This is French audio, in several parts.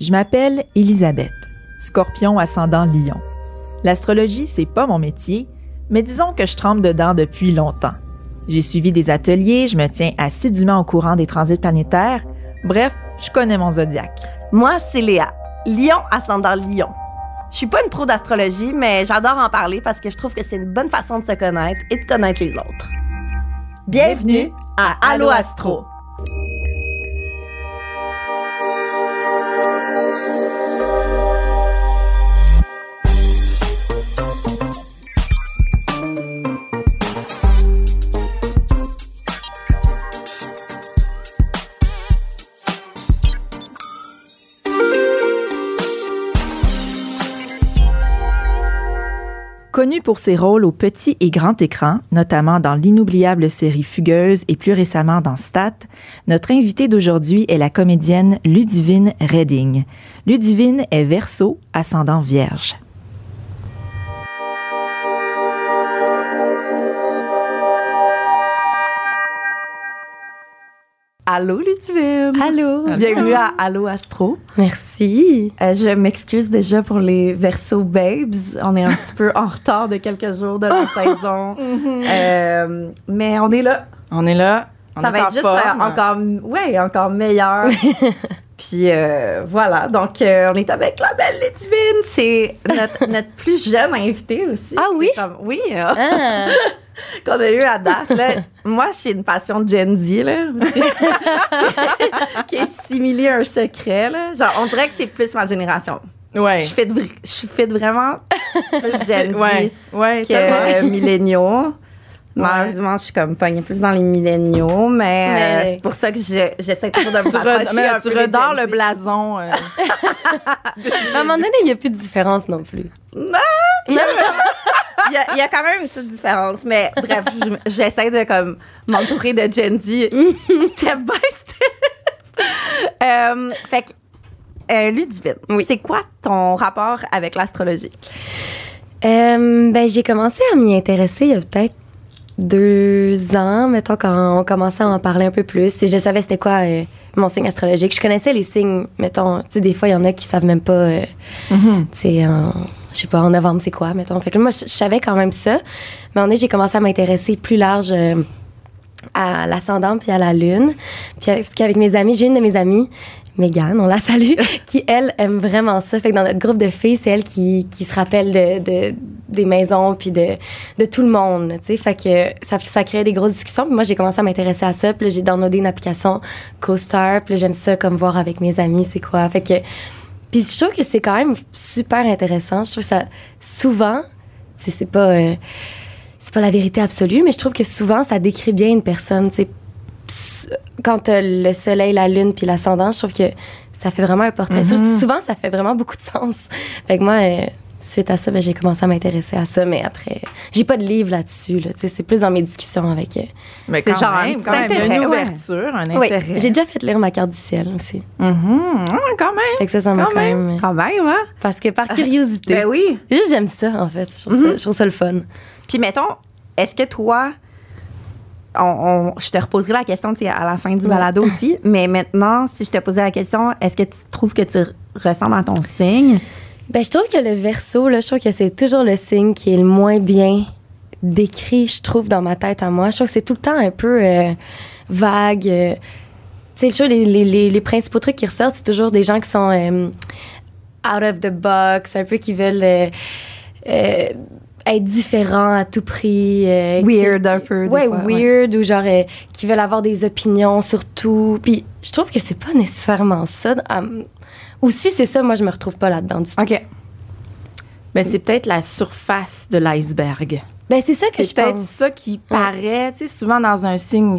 Je m'appelle Elisabeth, scorpion ascendant lion. L'astrologie, c'est pas mon métier, mais disons que je trempe dedans depuis longtemps. J'ai suivi des ateliers, je me tiens assidûment au courant des transits planétaires. Bref, je connais mon zodiaque. Moi, c'est Léa, lion ascendant lion. Je suis pas une pro d'astrologie, mais j'adore en parler parce que je trouve que c'est une bonne façon de se connaître et de connaître les autres. Bienvenue à Allo Astro. Connu pour ses rôles au petit et grand écran, notamment dans l'inoubliable série Fugueuse et plus récemment dans Stat, notre invitée d'aujourd'hui est la comédienne Ludivine Redding. Ludivine est verso, ascendant vierge. Allô Ludivine. Allô. Bienvenue à Allo Astro. Merci. Euh, je m'excuse déjà pour les Verso Babes. On est un petit peu en retard de quelques jours de la saison. Euh, mais on est là. On est là. On Ça va être juste euh, encore, ouais, encore meilleur. Puis euh, voilà, donc euh, on est avec la belle Ludivine. C'est notre, notre plus jeune invitée aussi. Ah oui? Comme- oui, hein, Ah. qu'on a eu à date. Là. Moi, j'ai une passion de Gen Z, là, qui est similée à un secret. Là. Genre, on dirait que c'est plus ma génération. Ouais. Je fais, de, je de vraiment plus Gen Z Ouais, ouais, que euh, milléniaux. Malheureusement, je suis comme pognée plus dans les milléniaux, mais, euh, c'est pour ça que je- j'essaie toujours de me Tu, rapprocher red- mais un tu peu redors le blason. euh. À un moment donné, il n'y a plus de différence non plus. Il y, a, il y a quand même une petite différence, mais bref, je- j'essaie de comme m'entourer de Gen Z step by step. Euh, fait que, euh, Ludivine, Oui. c'est quoi ton rapport avec l'astrologie? Euh, ben, j'ai commencé à m'y intéresser il y a peut-être deux ans, mettons, quand on commençait à en parler un peu plus. Et je savais c'était quoi euh, mon signe astrologique. Je connaissais les signes, mettons, tu sais, des fois, il y en a qui savent même pas, euh, Mhm. tu sais, en, je sais pas, en novembre, c'est quoi, mettons. Fait que moi, je, savais quand même ça. Mais en est, j'ai commencé à m'intéresser plus large euh, à l'ascendant puis à la lune. Puis avec, parce qu'avec mes amis, j'ai une de mes amies, Mégane, on la salue, qui, elle, aime vraiment ça. Fait que dans notre groupe de filles, c'est elle qui, qui se rappelle de, de- des maisons puis de, de tout le monde, tu sais. Fait que ça, ça créait des grosses discussions. Puis moi, j'ai commencé à m'intéresser à ça. Puis j'ai downloadé une application CoStar. Puis j'aime ça comme voir avec mes amis, c'est quoi. Fait que... Puis je trouve que c'est quand même super intéressant. Je trouve que ça... Souvent, c'est pas... euh, c'est pas la vérité absolue, mais je trouve que souvent, ça décrit bien une personne. tu sais. Quand t'as le soleil, la lune, puis l'ascendant, je trouve que ça fait vraiment un portrait. Mhm. Souvent, ça fait vraiment beaucoup de sens. Fait que moi, euh, suite à ça, ben, j'ai commencé à m'intéresser à ça, mais après, j'ai pas de livre là-dessus. Là, c'est plus dans mes discussions avec... euh, Mais C'est quand genre même, quand même, intérêt, une ouais. ouverture, un Oui, intérêt. j'ai déjà fait lire ma carte du ciel aussi. Mhm. Ouais, quand même. Fait que ça, ça m'a Quand quand même... Quand même, hein? Parce que par curiosité. Ben oui. Juste, j'aime ça, en fait. Je trouve, ça, Mhm. je trouve ça le fun. Puis mettons, est-ce que toi, on, on- je te reposerai la question à la fin du Ouais. balado aussi, mais maintenant, si je te posais la question, est-ce que tu trouves que tu ressembles à ton signe? Ben, je trouve que le verso, là, je trouve que c'est toujours le signe qui est le moins bien décrit, je trouve, dans ma tête à moi. Je trouve que c'est tout le temps un peu euh, vague. euh. tu sais, les, les, les, les principaux trucs qui ressortent, c'est toujours des gens qui sont euh, out of the box, un peu qui veulent être différents à tout prix. euh, qui- Weird un peu, des Ouais, fois, ouais. weird, ou genre euh, qui veulent avoir des opinions sur tout. Puis je trouve que c'est pas nécessairement ça. Um, ou si c'est ça, moi, je me retrouve pas là-dedans du tout. OK. Mais c'est peut-être la surface de l'iceberg. Ben, c'est ça que C'est je peut-être pense. ça qui paraît, tu sais, souvent dans un signe,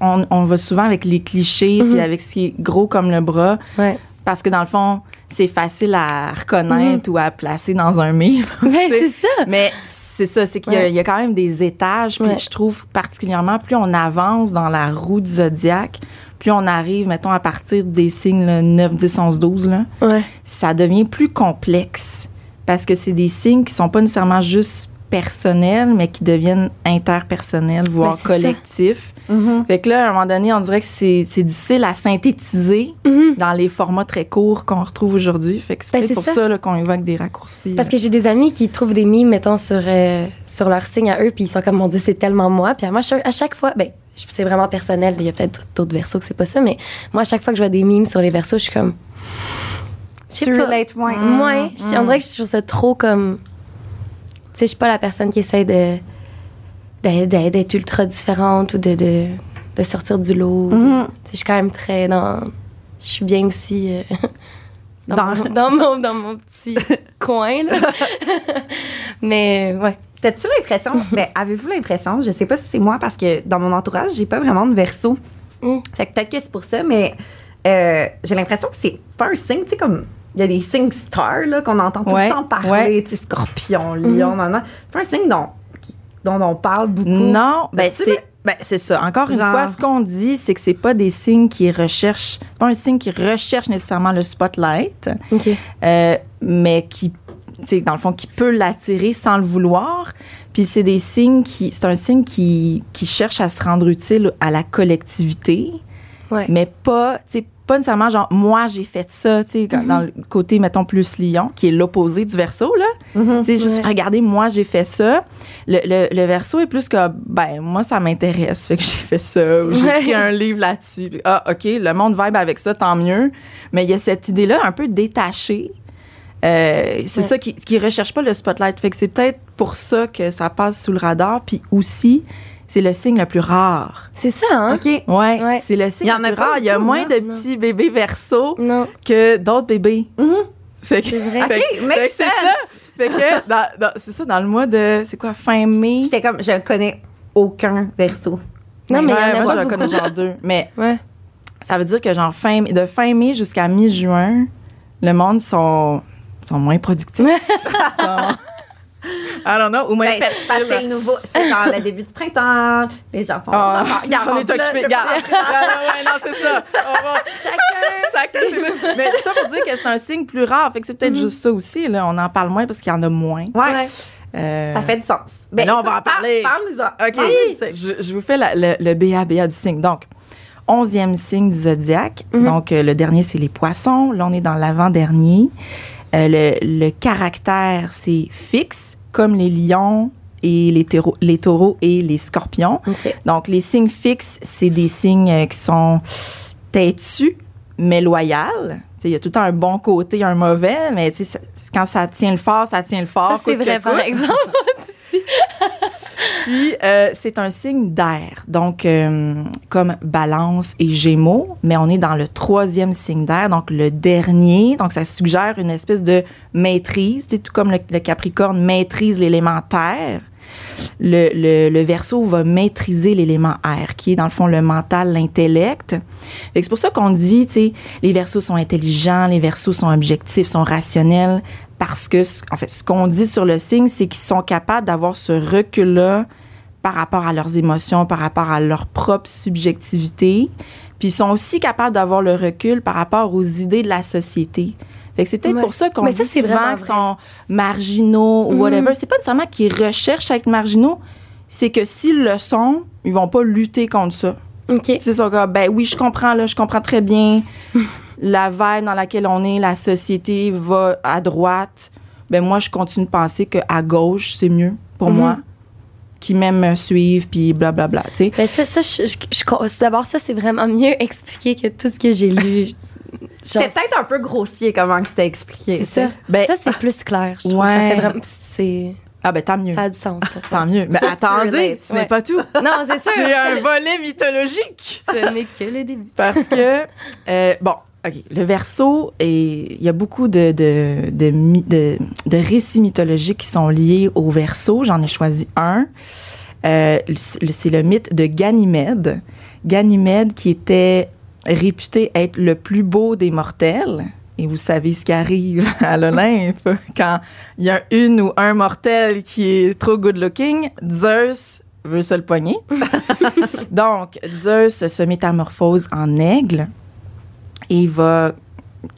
on, on va souvent avec les clichés, Mhm. puis avec ce qui est gros comme le bras, Ouais. Parce que dans le fond, c'est facile à reconnaître ou à placer dans un Tu sais. c'est ça. Mais c'est ça, c'est qu'il y, a- Ouais. il y a quand même des étages. Puis Ouais. je trouve particulièrement, plus on avance dans la roue du zodiaque, plus on arrive, mettons, à partir des signes là, 9, 10, 11, 12, là, Ouais. ça devient plus complexe. Parce que c'est des signes qui sont pas nécessairement juste personnels, mais qui deviennent interpersonnels, voire Ben, ça. collectifs. Mhm. Fait que là, à un moment donné, on dirait que c'est difficile à synthétiser Mhm. dans les formats très courts qu'on retrouve aujourd'hui. Fait que c'est Ben, pour ça. qu'on évoque des raccourcis. Parce que j'ai des amis qui trouvent des mimes, mettons, sur, euh, sur leur signe à eux, puis ils sont comme, mon Dieu, c'est tellement moi. Puis à moi, à chaque fois, ben, c'est vraiment personnel. Il y a peut-être d'autres versos que c'est pas ça, mais moi, à chaque fois que je vois des mimes sur les versos, je suis comme. Je sais Tu pas. relates moins. Moi, je- on dirait que je trouve ça trop comme. Sais, je suis pas la personne qui essaie de. d'être ultra différente ou de, de, de sortir du lot. Mhm. Sais, je suis quand même très dans. Je suis bien aussi. euh, dans, Dans- Mon, dans, mon, dans mon petit coin, là. Mais, ouais. T'as-tu l'impression, ben, avez-vous l'impression, je sais pas si c'est moi parce que dans mon entourage, j'ai pas vraiment de verso. Mm. Fait que peut-être que c'est pour ça, mais euh, j'ai l'impression que c'est pas un signe, tu sais, comme il y a des signes stars là, qu'on entend tout Ouais, le temps parler, ouais. tu sais, scorpion, lion, nan, C'est pas un signe dont, qui- dont on parle beaucoup. Non, ben tu c'est ben, c'est ça. Encore une fois, ce qu'on dit, c'est que c'est pas des signes qui recherchent, c'est pas un signe qui recherche nécessairement le spotlight, OK. euh, mais qui, dans le fond, qui peut l'attirer sans le vouloir. Puis c'est des signes qui, c'est un signe qui, qui cherche à se rendre utile à la collectivité, Ouais. mais pas, tu sais, pas nécessairement genre moi j'ai fait ça, tu sais, quand- dans le côté mettons plus lion, qui est l'opposé du verso là. Mhm. Tu sais, juste Ouais. regardez, moi, j'ai fait ça. Le, le, le verso est plus que, ben, moi, ça m'intéresse, fait que j'ai fait ça. ou J'ai écrit un livre là-dessus. Ah, OK, le monde vibe avec ça, tant mieux. Mais il y a cette idée-là un peu détachée. Euh, c'est Ouais. ça qui, qui recherche pas le spotlight. Fait que c'est peut-être pour ça que ça passe sous le radar. Puis aussi, c'est le signe le plus rare. C'est ça, hein? OK? Ouais, Ouais. c'est le signe Il y en le a plus rare. Il y a moins hein? de Non. petits bébés verso Non. que d'autres bébés. Mhm. Que- C'est vrai. fait que- OK, que c'est ça. Fait que, dans- dans- c'est ça, dans le mois de, c'est quoi, fin mai? J'étais comme, je connais aucun verso. Non, mais il y en Ouais, a moi, pas j'en connais genre deux. Mais Ouais. ça veut dire que, genre, fin, de fin mai jusqu'à mi-juin, le monde sont, sont moins productifs. sont, I don't know, ou moins Ben, c'est le nouveau, c'est genre le début du printemps, les gens font Ah, leurs affaires. Regarde, on est occupés. Regarde. Ah, ouais, non, c'est ça. On va- Chacun. Chacun, c'est Mais ça pour dire que c'est un signe plus rare. Fait que c'est peut-être Mhm. juste ça aussi. Là. On en parle moins parce qu'il y en a moins. Ouais, Ouais. Euh, ça fait du sens. Ben là, on va en par- parler. Parle-nous-en. OK. Je, je vous fais la- le, le BABA du signe. Donc, onzième signe du zodiaque. Mhm. Donc, euh, le dernier, c'est les poissons. Là, on est dans l'avant-dernier. Euh, le, le caractère, c'est fixe, comme les lions et les, taureaux- les taureaux et les scorpions. Donc, les signes fixes, c'est des signes euh, qui sont têtus, mais loyales. Il y a tout le temps un bon côté, un mauvais, mais ça- quand ça tient le fort, ça tient le fort. Ça, c'est vrai, par coûte. Puis, euh, c'est un signe d'air. Donc, euh, comme balance et gémeaux, mais on est dans le troisième signe d'air, donc le dernier. Donc, ça suggère une espèce de maîtrise. C'est tout comme le, Capricorne maîtrise l'élément terre. Le, verso va maîtriser l'élément air, qui est dans le fond le mental, l'intellect. C'est pour ça qu'on dit, les versos sont intelligents, les versos sont objectifs, sont rationnels, parce que, en fait, ce qu'on dit sur le signe, c'est qu'ils sont capables d'avoir ce recul-là par rapport à leurs émotions, par rapport à leur propre subjectivité. Puis ils sont aussi capables d'avoir le recul par rapport aux idées de la société. Fait que c'est peut-être Ouais. pour ça qu'on dit ça, souvent qu'ils sont marginaux ou Mhm. whatever. C'est pas nécessairement qu'ils recherchent à être marginaux, c'est que s'ils le sont, ils vont pas lutter contre ça. OK. C'est ça. Ben oui, je comprends, là, je comprends très bien la vibe dans laquelle on est, la société va à droite. Ben moi, je continue de penser qu'à gauche, c'est mieux pour Mhm. moi. Qui m'aiment me suivre, puis blablabla, tu sais. Ben ça, ça je, je- je- d'abord, ça, c'est vraiment mieux expliqué que tout ce que j'ai lu. C'était peut-être un peu grossier comment que c'était expliqué. C'est ça. Ben, ça, c'est plus clair, je trouve. Ouais. Ça fait vraiment... C'est... Ah ben tant mieux. Ça a du sens, ça. Tant mieux. Mais Ça, attendez, ce n'est Ouais. pas tout. Non, c'est sûr. J'ai un volet mythologique. Ce n'est que le début. Parce que, euh, bon, OK, le verso, et il y a beaucoup de, de, de, mi- de- de récits mythologiques qui sont liés au verso. J'en ai choisi un. Euh, c'est le mythe de Ganymède. Ganymède qui était réputé être le plus beau des mortels. Et vous savez ce qui arrive à l'Olympe quand il y a une ou un mortel qui est trop good looking, Zeus veut se le poigner. Donc, Zeus se métamorphose en aigle et il va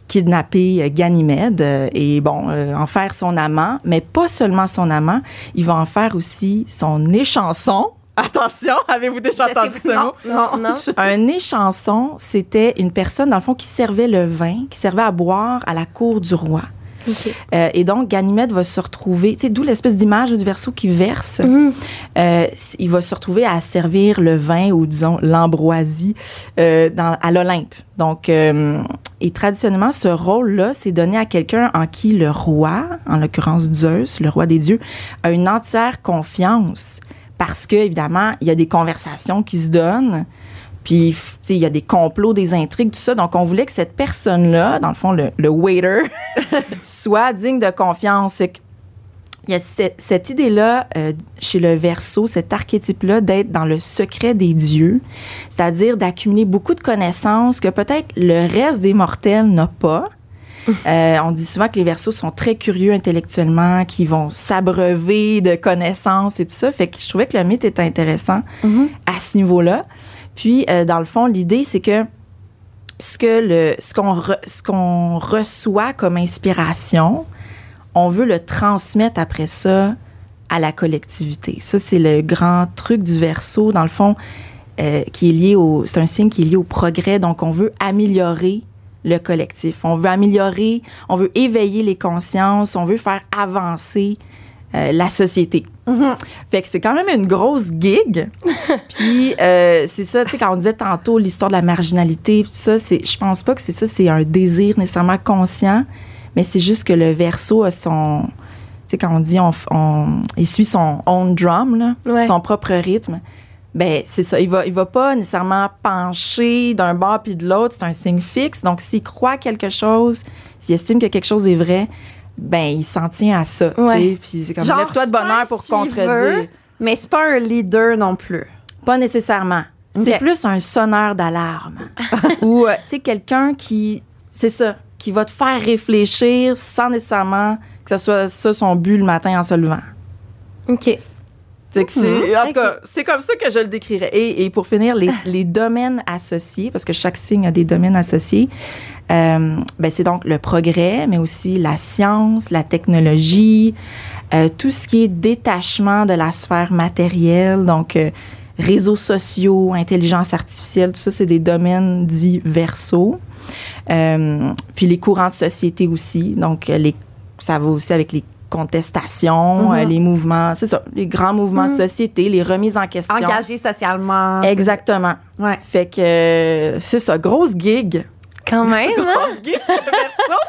kidnapper euh, Ganymède euh, et bon euh, en faire son amant, mais pas seulement son amant, il va en faire aussi son échanson. Attention, avez-vous déjà entendu ce non, mot? non. Non. Un échanson, c'était une personne, dans le fond, qui servait le vin, qui servait à boire à la cour du roi. Euh, et donc, Ganymède va se retrouver, tu sais, d'où l'espèce d'image du verso qui verse. Mhm. Euh, il va se retrouver à servir le vin ou, disons, l'ambroisie euh, dans- à l'Olympe. Donc, et traditionnellement, ce rôle-là, c'est donné à quelqu'un en qui le roi, en l'occurrence Zeus, le roi des dieux, a une entière confiance parce que, évidemment, il y a des conversations qui se donnent. Puis, f- tu sais, il y a des complots, des intrigues, tout ça. Donc, on voulait que cette personne-là, dans le fond, le, le waiter, soit digne de confiance. Il y a cette, cette idée-là euh, chez le Verseau, cet archétype-là d'être dans le secret des dieux, c'est-à-dire d'accumuler beaucoup de connaissances que peut-être le reste des mortels n'a pas. Euh, on dit souvent que les Verseaux sont très curieux intellectuellement, qui vont s'abreuver de connaissances et tout ça. Fait que je trouvais que le mythe était intéressant Mhm. à ce niveau-là. Puis, euh, dans le fond, l'idée, c'est que ce qu'on reçoit comme inspiration, on veut le transmettre après ça à la collectivité. Ça, c'est le grand truc du verso, dans le fond, euh, qui est lié au. C'est un signe qui est lié au progrès. Donc, on veut améliorer le collectif. On veut améliorer, on veut éveiller les consciences, on veut faire avancer euh, la société. Mhm. Fait que c'est quand même une grosse gig. Puis euh, c'est ça, tu sais, quand on disait tantôt l'histoire de la marginalité, tout ça, c'est, je pense pas que c'est ça, c'est un désir nécessairement conscient, mais c'est juste que le verso a son, tu sais, quand on dit on, on il suit son own drum, là, Ouais. son propre rythme. Ben c'est ça, il va, il va pas nécessairement pencher d'un bord puis de l'autre, c'est un signe fixe. Donc s'il croit quelque chose, s'il estime que quelque chose est vrai, ben il s'en tient à ça. tu Ouais. sais. Puis c'est comme lève-toi de bonheur pour contredire. Mais c'est pas un leader non plus. Pas nécessairement. C'est plus un sonneur d'alarme. Ou, euh, tu sais, quelqu'un qui, c'est ça, qui va te faire réfléchir sans nécessairement que ce soit ça son but le matin en se levant. OK. Fait que c'est, Mhm. en tout cas, c'est comme ça que je le décrirais. Et, et pour finir, les, les domaines associés, parce que chaque signe a des domaines associés, euh, ben c'est donc le progrès, mais aussi la science, la technologie, euh, tout ce qui est détachement de la sphère matérielle, donc euh, réseaux sociaux, intelligence artificielle, tout ça, c'est des domaines dits. Euh, puis les courants de société aussi, donc les, ça va aussi avec les contestations, Mhm. euh, les mouvements, c'est ça, les grands mouvements de Mhm. société, les remises en question. Engagé socialement. Exactement. Ouais. Fait que euh, c'est ça, grosse gig. Quand même, hein? Grosse gig. verso.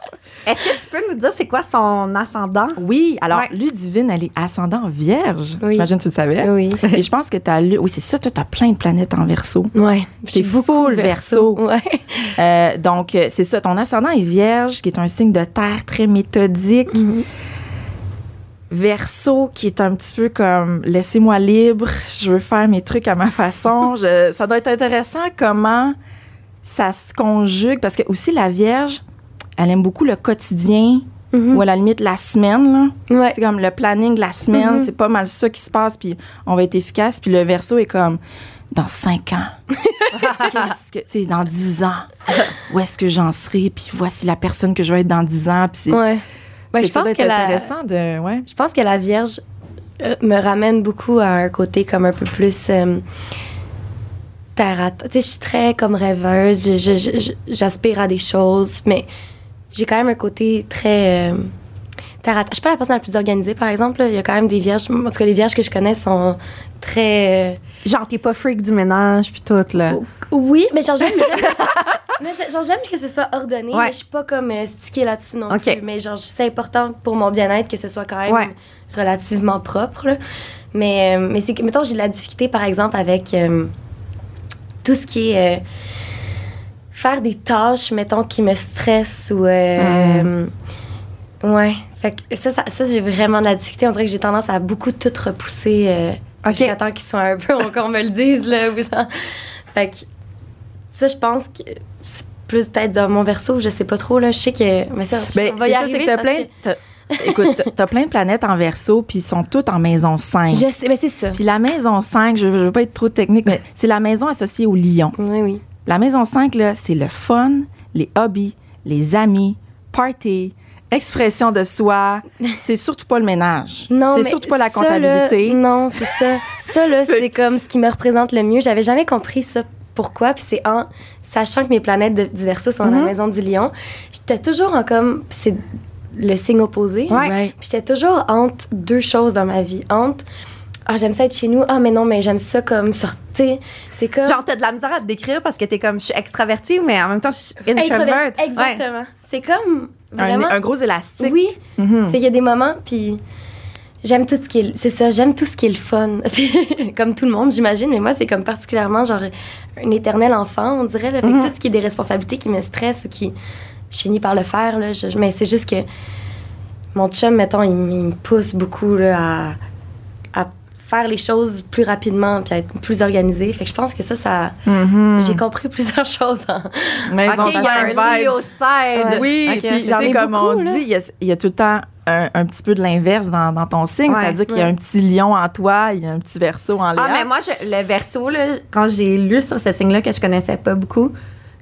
Est-ce que tu peux nous dire c'est quoi son ascendant? oui, alors Ouais. Ludivine, elle est ascendant vierge. Oui. J'imagine que tu le savais. Oui. Et je pense que tu as lu. Oui, c'est ça, toi, tu as plein de planètes en verso. Ouais. J'ai full verso. Ouais. Euh, donc, c'est ça, ton ascendant est vierge, qui est un signe de terre très méthodique. Mhm. Verso, qui est un petit peu comme laissez-moi libre, je veux faire mes trucs à ma façon. Je- ça doit être intéressant comment ça se conjugue, parce que aussi la Vierge, elle aime beaucoup le quotidien Mhm. ou à la limite la semaine. Ouais. C'est comme le planning de la semaine, Mhm. c'est pas mal ça qui se passe, puis on va être efficace. Puis le Verseau est comme dans cinq ans. Qu'est-ce que, tu sais, dans dix ans, où est-ce que j'en serai? Puis voici la personne que je vais être dans dix ans. Puis c'est Ouais. Ouais, fait je que ça pense que la, intéressant de. Ouais. je pense que la Vierge euh, me ramène beaucoup à un côté comme un peu plus euh, terre. Tu sais, je suis très comme rêveuse, j'aspire à des choses, mais j'ai quand même un côté très euh, terre à. Je suis pas la personne la plus organisée, par exemple. là. Il y a quand même des vierges, tout cas, les vierges que je connais sont très. Genre, t'es pas freak du ménage puis tout, là. Oui, mais genre, j'aime, mais genre, j'aime que ce soit ordonné, Ouais. mais je suis pas comme euh, stickée là-dessus non plus. Mais genre, c'est important pour mon bien-être que ce soit quand même Ouais. relativement propre. là. Mais, euh, mais c'est que, mettons, j'ai de la difficulté, par exemple, avec euh, tout ce qui est. euh, faire des tâches, mettons, qui me stressent ou. euh, Ouais. Fait que ça, ça, ça, j'ai vraiment de la difficulté. On dirait que j'ai tendance à beaucoup tout repousser euh, OK. jusqu'à temps qu'ils soient un peu, qu'on me le dise, là. ou genre- Fait que ça, je pense que c'est plus peut-être dans mon verso, je sais pas trop, là. Je sais que. Mais ça, Ben, on va c'est y ça, c'est que t'as plein. t'as- Écoute, t'as plein de planètes en verso, puis ils sont toutes en maison 5. Je sais, mais c'est ça. Puis la maison 5, je, je veux pas être trop technique, mais c'est la maison associée au lion. Oui, oui. La maison 5, là, c'est le fun, les hobbies, les amis, party, expression de soi, c'est surtout pas le ménage. Non, c'est surtout pas la ça, comptabilité. là, non, c'est ça. Ça, là, c'est comme ce qui me représente le mieux. J'avais jamais compris ça. Pourquoi? Puis c'est en sachant que mes planètes de- du verso sont dans Mhm. la maison du lion. J'étais toujours en comme. C'est le signe opposé. Ouais. Ouais. Puis j'étais toujours entre deux choses dans ma vie. Entre. Ah, j'aime ça être chez nous. Ah, mais non, mais j'aime ça comme sortir. C'est comme. Genre, t'as de la misère à te décrire parce que t'es comme, je suis extravertie, mais en même temps, je suis Introvert. introvert. Ouais. Exactement. C'est comme. Un, gros élastique. oui. Mhm. Fait qu'il y a des moments, puis j'aime tout ce qui est. C'est ça, j'aime tout ce qui est le fun. Comme tout le monde, j'imagine, mais moi, c'est comme particulièrement genre un éternel enfant, on dirait. Là. Fait que Mhm. tout ce qui est des responsabilités qui me stressent ou qui. Je finis par le faire, là. je- mais c'est juste que mon chum, mettons, il, il me pousse beaucoup là, à faire les choses plus rapidement puis être plus organisé. Fait que je pense que ça, ça. Mhm. J'ai compris plusieurs choses. en- vibes. Leo side. Oui, Ok. puis tu sais, comme on là. dit, il y a, il y a tout le temps un, un petit peu de l'inverse dans, dans ton signe. Ouais. C'est-à-dire qu'il y a Ouais. un petit lion en toi, il y a un petit verso en Léa. Ah, mais moi, je- le verso, là, quand j'ai lu sur ce signe-là que je connaissais pas beaucoup,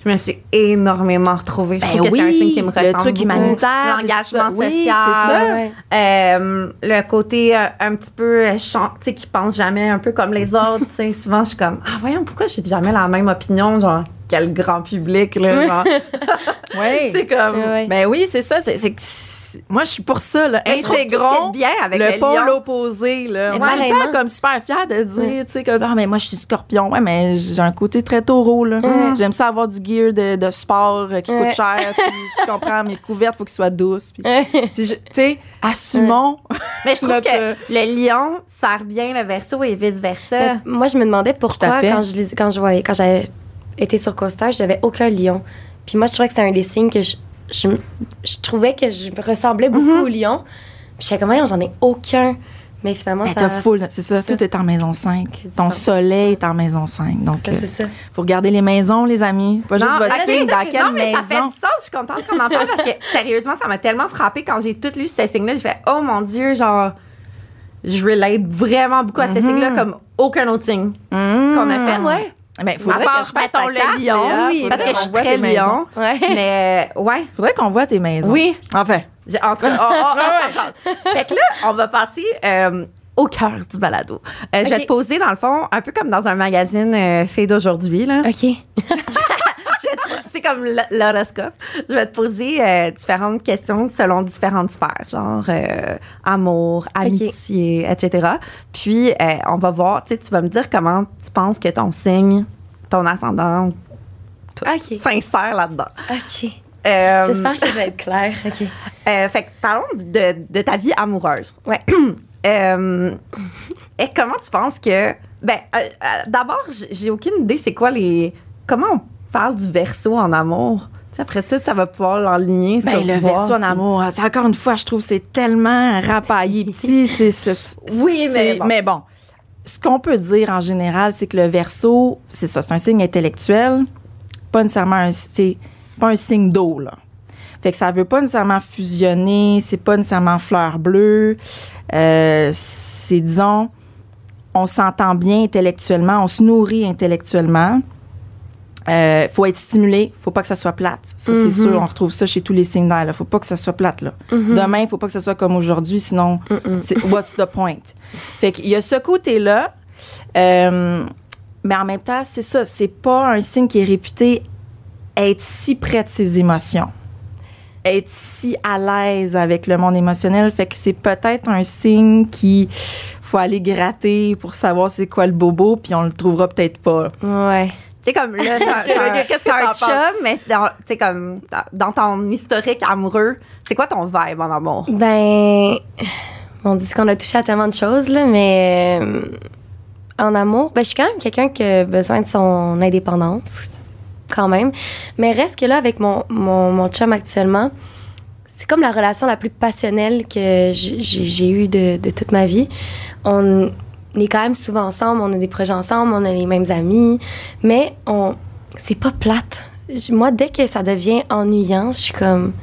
je me suis énormément retrouvée. Je Ben trouve que c'est un oui, signe qui me le ressemble truc beaucoup. humanitaire, L'engagement. Oui, social. c'est ça. Ouais. Euh, le côté euh, un petit peu euh, chan- tu sais, qui pense jamais un peu comme les autres. tu sais. Souvent, je suis comme, ah, voyons, pourquoi j'ai jamais la même opinion, genre, quel grand public, là. genre. Oui. C'est comme, Ouais. Ben oui, c'est ça. c'est- fait que moi, je suis pour ça. Là. Intégrons bien avec le le, pôle opposé. Là. Est tout le temps comme super fière de dire, tu sais, comme, ah, mais moi, je suis scorpion. Ouais, mais j'ai un côté très taureau. Là. J'aime ça avoir du gear de, de sport euh, qui coûte cher. puis, tu comprends, mes couvertes, il faut qu'ils soient douces. puis-. Tu sais, assumons. Mais je trouve Notre- que le lion sert bien le verso et vice-versa. Mais moi, je me demandais pourquoi, quand je quand je voyais, quand j'avais été sur Coaster, je n'avais aucun lion. Puis moi, je trouvais que c'était un des signes que je, je, je trouvais que je me ressemblais beaucoup Mhm. au lion. Puis j'étais comme, j'en ai aucun. Mais finalement, Ben, ça. t'as full, c'est ça. ça. Tout est en maison 5. C'est Ton ça. soleil est en maison 5. Donc, ça, euh, c'est ça. faut regarder les maisons, les amis. Pas juste Non, votre ben, signe, dans quelle non, mais maison. ça fait du sens. Je suis contente qu'on en parle parce que sérieusement, ça m'a tellement frappé quand j'ai tout lu ces signes-là. J'ai fait, oh mon Dieu, genre, je relate vraiment beaucoup à ces Mhm. signes-là comme aucun autre signe Mmh. qu'on a fait. Ah, ouais. Ben, À faudrait part, que je fasse ta le lion, oui, parce que je suis très lion. Ouais. Mais ouais, Faudrait qu'on voit tes maisons. oui. Enfin. Entre, oh, oh, oh. Fait que là, on va passer euh, au cœur du balado. Euh, Je vais te poser, dans le fond, un peu comme dans un magazine euh, fait d'aujourd'hui. là. OK. C'est comme l'horoscope. Je vais te poser euh, différentes questions selon différentes sphères, genre euh, amour, amitié, etc. Puis, euh, on va voir, tu sais, tu vas me dire comment tu penses que ton signe, ton ascendant, OK. sincère là-dedans. OK. J'espère que je vais être claire. OK. fait que parlons de, de ta vie amoureuse. Ouais. Et comment tu penses que. Ben, d'abord, j'ai aucune idée c'est quoi les. Comment on parle du verso en amour? Après ça, ça va pouvoir l'enligner. Ben, le voir verso en amour, encore une fois, je trouve c'est tellement rapaillé petit. c'est- c'est- Oui, mais bon. Mais bon, ce qu'on peut dire en général, c'est que le verso, c'est ça, c'est un signe intellectuel, pas nécessairement un, c'est pas un signe d'eau, là. Fait que ça veut pas nécessairement fusionner, c'est pas nécessairement fleur bleue. Euh, c'est, disons, on s'entend bien intellectuellement, on se nourrit intellectuellement. Euh, faut être stimulé, faut pas que ça soit plate. Ça, Mhm. c'est sûr, on retrouve ça chez tous les signes d'air. Là. Faut pas que ça soit plate. Là. Mhm. Demain, faut pas que ça soit comme aujourd'hui, sinon, c'est what's the point? Fait qu'il y a ce côté-là. Euh, mais en même temps, c'est ça, c'est pas un signe qui est réputé être si près de ses émotions. Être si à l'aise avec le monde émotionnel. Fait que c'est peut-être un signe qui faut aller gratter pour savoir c'est quoi le bobo, puis on le trouvera peut-être pas. Ouais. Tu sais, comme là, Qu'est-ce que t'en chum, mais dans, tu sais, comme dans ton historique amoureux, c'est quoi ton vibe en amour? Ben, on dit qu'on a touché à tellement de choses, là, mais euh, en amour, ben, je suis quand même quelqu'un qui a besoin de son indépendance, quand même. Mais reste que là, avec mon, mon, mon chum actuellement, c'est comme la relation la plus passionnelle que j'ai j'ai eue de, de toute ma vie. On est quand même souvent ensemble, on a des projets ensemble, on a les mêmes amis, mais on c'est pas plate. Je- Moi, dès que ça devient ennuyant, je suis comme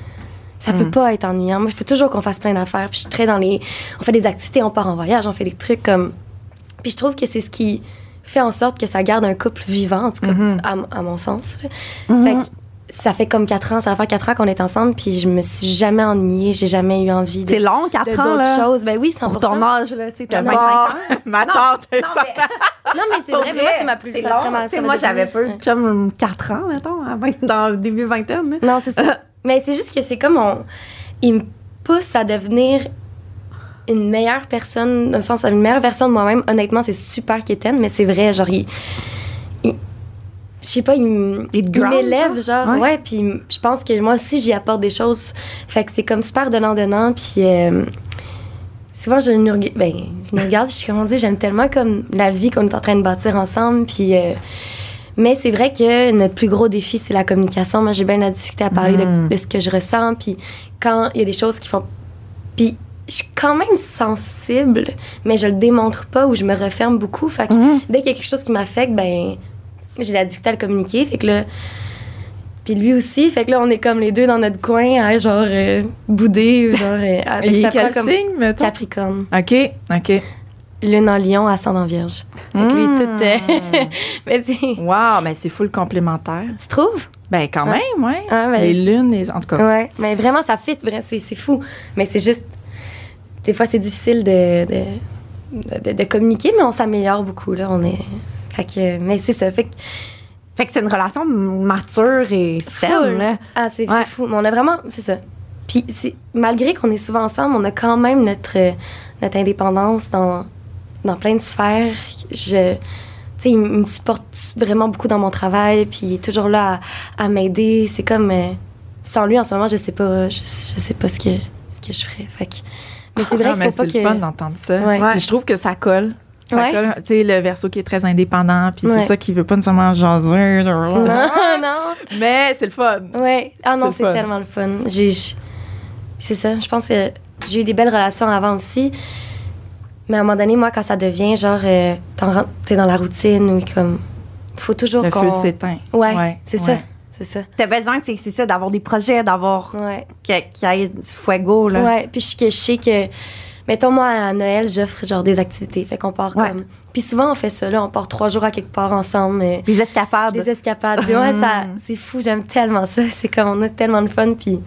ça peut Mm. pas être ennuyant. Moi, il faut toujours qu'on fasse plein d'affaires. Puis je suis très dans les. On fait des activités, on part en voyage, on fait des trucs comme. Puis je trouve que c'est ce qui fait en sorte que ça garde un couple vivant, en tout cas, Mhm. à, mon sens. Mhm. Fait que ça fait comme quatre ans, ça va faire quatre ans qu'on est ensemble, puis je me suis jamais ennuyée, j'ai jamais eu envie de, C'est long, de 4 ans, d'autres là. choses. Ben oui, 100%. Pour ton âge, là, tu sais, t'as Bon, 25 ans. ma Non, tante, non, ça- mais Non, mais c'est pour vrai, moi, c'est ma plus c'est ça long. ça moi, va j'avais peu de chum 4 ans, mettons, dans le début vingtaine. là. Non, c'est ça. mais c'est juste que c'est comme on. Il me pousse à devenir une meilleure personne, dans le sens, une meilleure version de moi-même. Honnêtement, c'est super quétaine, mais c'est vrai, genre, il. Je sais pas, il, m'élève, genre, Ouais. ouais. puis je pense que moi aussi, j'y apporte des choses. Fait que c'est comme super donnant-donnant, puis. euh, souvent, je me, reg- ben, je me regarde, je suis comme, on dit, j'aime tellement comme la vie qu'on est en train de bâtir ensemble, puis. euh, mais c'est vrai que notre plus gros défi, c'est la communication. Moi, j'ai bien la difficulté à parler Mm. de, de ce que je ressens. Puis quand il y a des choses qui font. Puis je suis quand même sensible, mais je le démontre pas ou je me referme beaucoup. Fait que Mhm. dès qu'il y a quelque chose qui m'affecte, ben j'ai la difficulté à le communiquer. Fait que là. Puis lui aussi. Fait que là, on est comme les deux dans notre coin à genre euh, bouder ou genre. euh, avec Et quel comme signe, mettons? Capricorne. OK, OK. Lune en lion, ascendant vierge. Fait que lui, Mm. tout. euh, mais c'est. Wow, mais c'est full complémentaire. Tu trouves? Ben, quand Ouais. même, ouais. Ah, ben, les lunes, les... en tout cas. Ouais, mais vraiment, ça fit, vrai, c'est, c'est fou. Mais c'est juste. Des fois, c'est difficile de, de, de, de communiquer, mais on s'améliore beaucoup, là. On est. Fait que. Mais c'est ça. Fait que. Fait que c'est une relation mature et saine. Là. Ah, c'est, Ouais. c'est fou. Mais on a vraiment. C'est ça. Puis, c'est, malgré qu'on est souvent ensemble, on a quand même notre, notre indépendance dans, dans plein de sphères. Je. Tu sais, il me supporte vraiment beaucoup dans mon travail, puis il est toujours là à, à m'aider. C'est comme. euh, sans lui, en ce moment, je sais pas, je, je sais pas ce que, ce que je ferais. Fait que. Mais c'est vrai Ah, qu'il mais faut pas c'est que. le fun d'entendre ça. Ouais. Je trouve que ça colle. Ouais. Tu sais, le verso qui est très indépendant, puis Ouais. c'est ça qui veut pas nécessairement jaser. Non, non. Mais c'est le fun. Ouais. Ah non, C'est tellement le fun. J'ai, c'est ça. Je pense que j'ai eu des belles relations avant aussi. Mais à un moment donné, moi, quand ça devient genre, euh, t'es dans la routine ou comme, faut toujours Le qu'on. feu s'éteint. Ouais, c'est ça. C'est ça. T'as besoin, tu sais, c'est ça, d'avoir des projets, d'avoir. Ouais. qu'il y ait du fuego, là. Ouais. Puis je, que je sais que, mettons, moi, à Noël, j'offre genre des activités. Fait qu'on part Ouais. comme. Puis souvent, on fait ça, là. On part trois jours à quelque part ensemble. mais- Des escapades. Des escapades. Puis ouais, ça, Mm. c'est fou, j'aime tellement ça. C'est comme on a tellement de fun, puis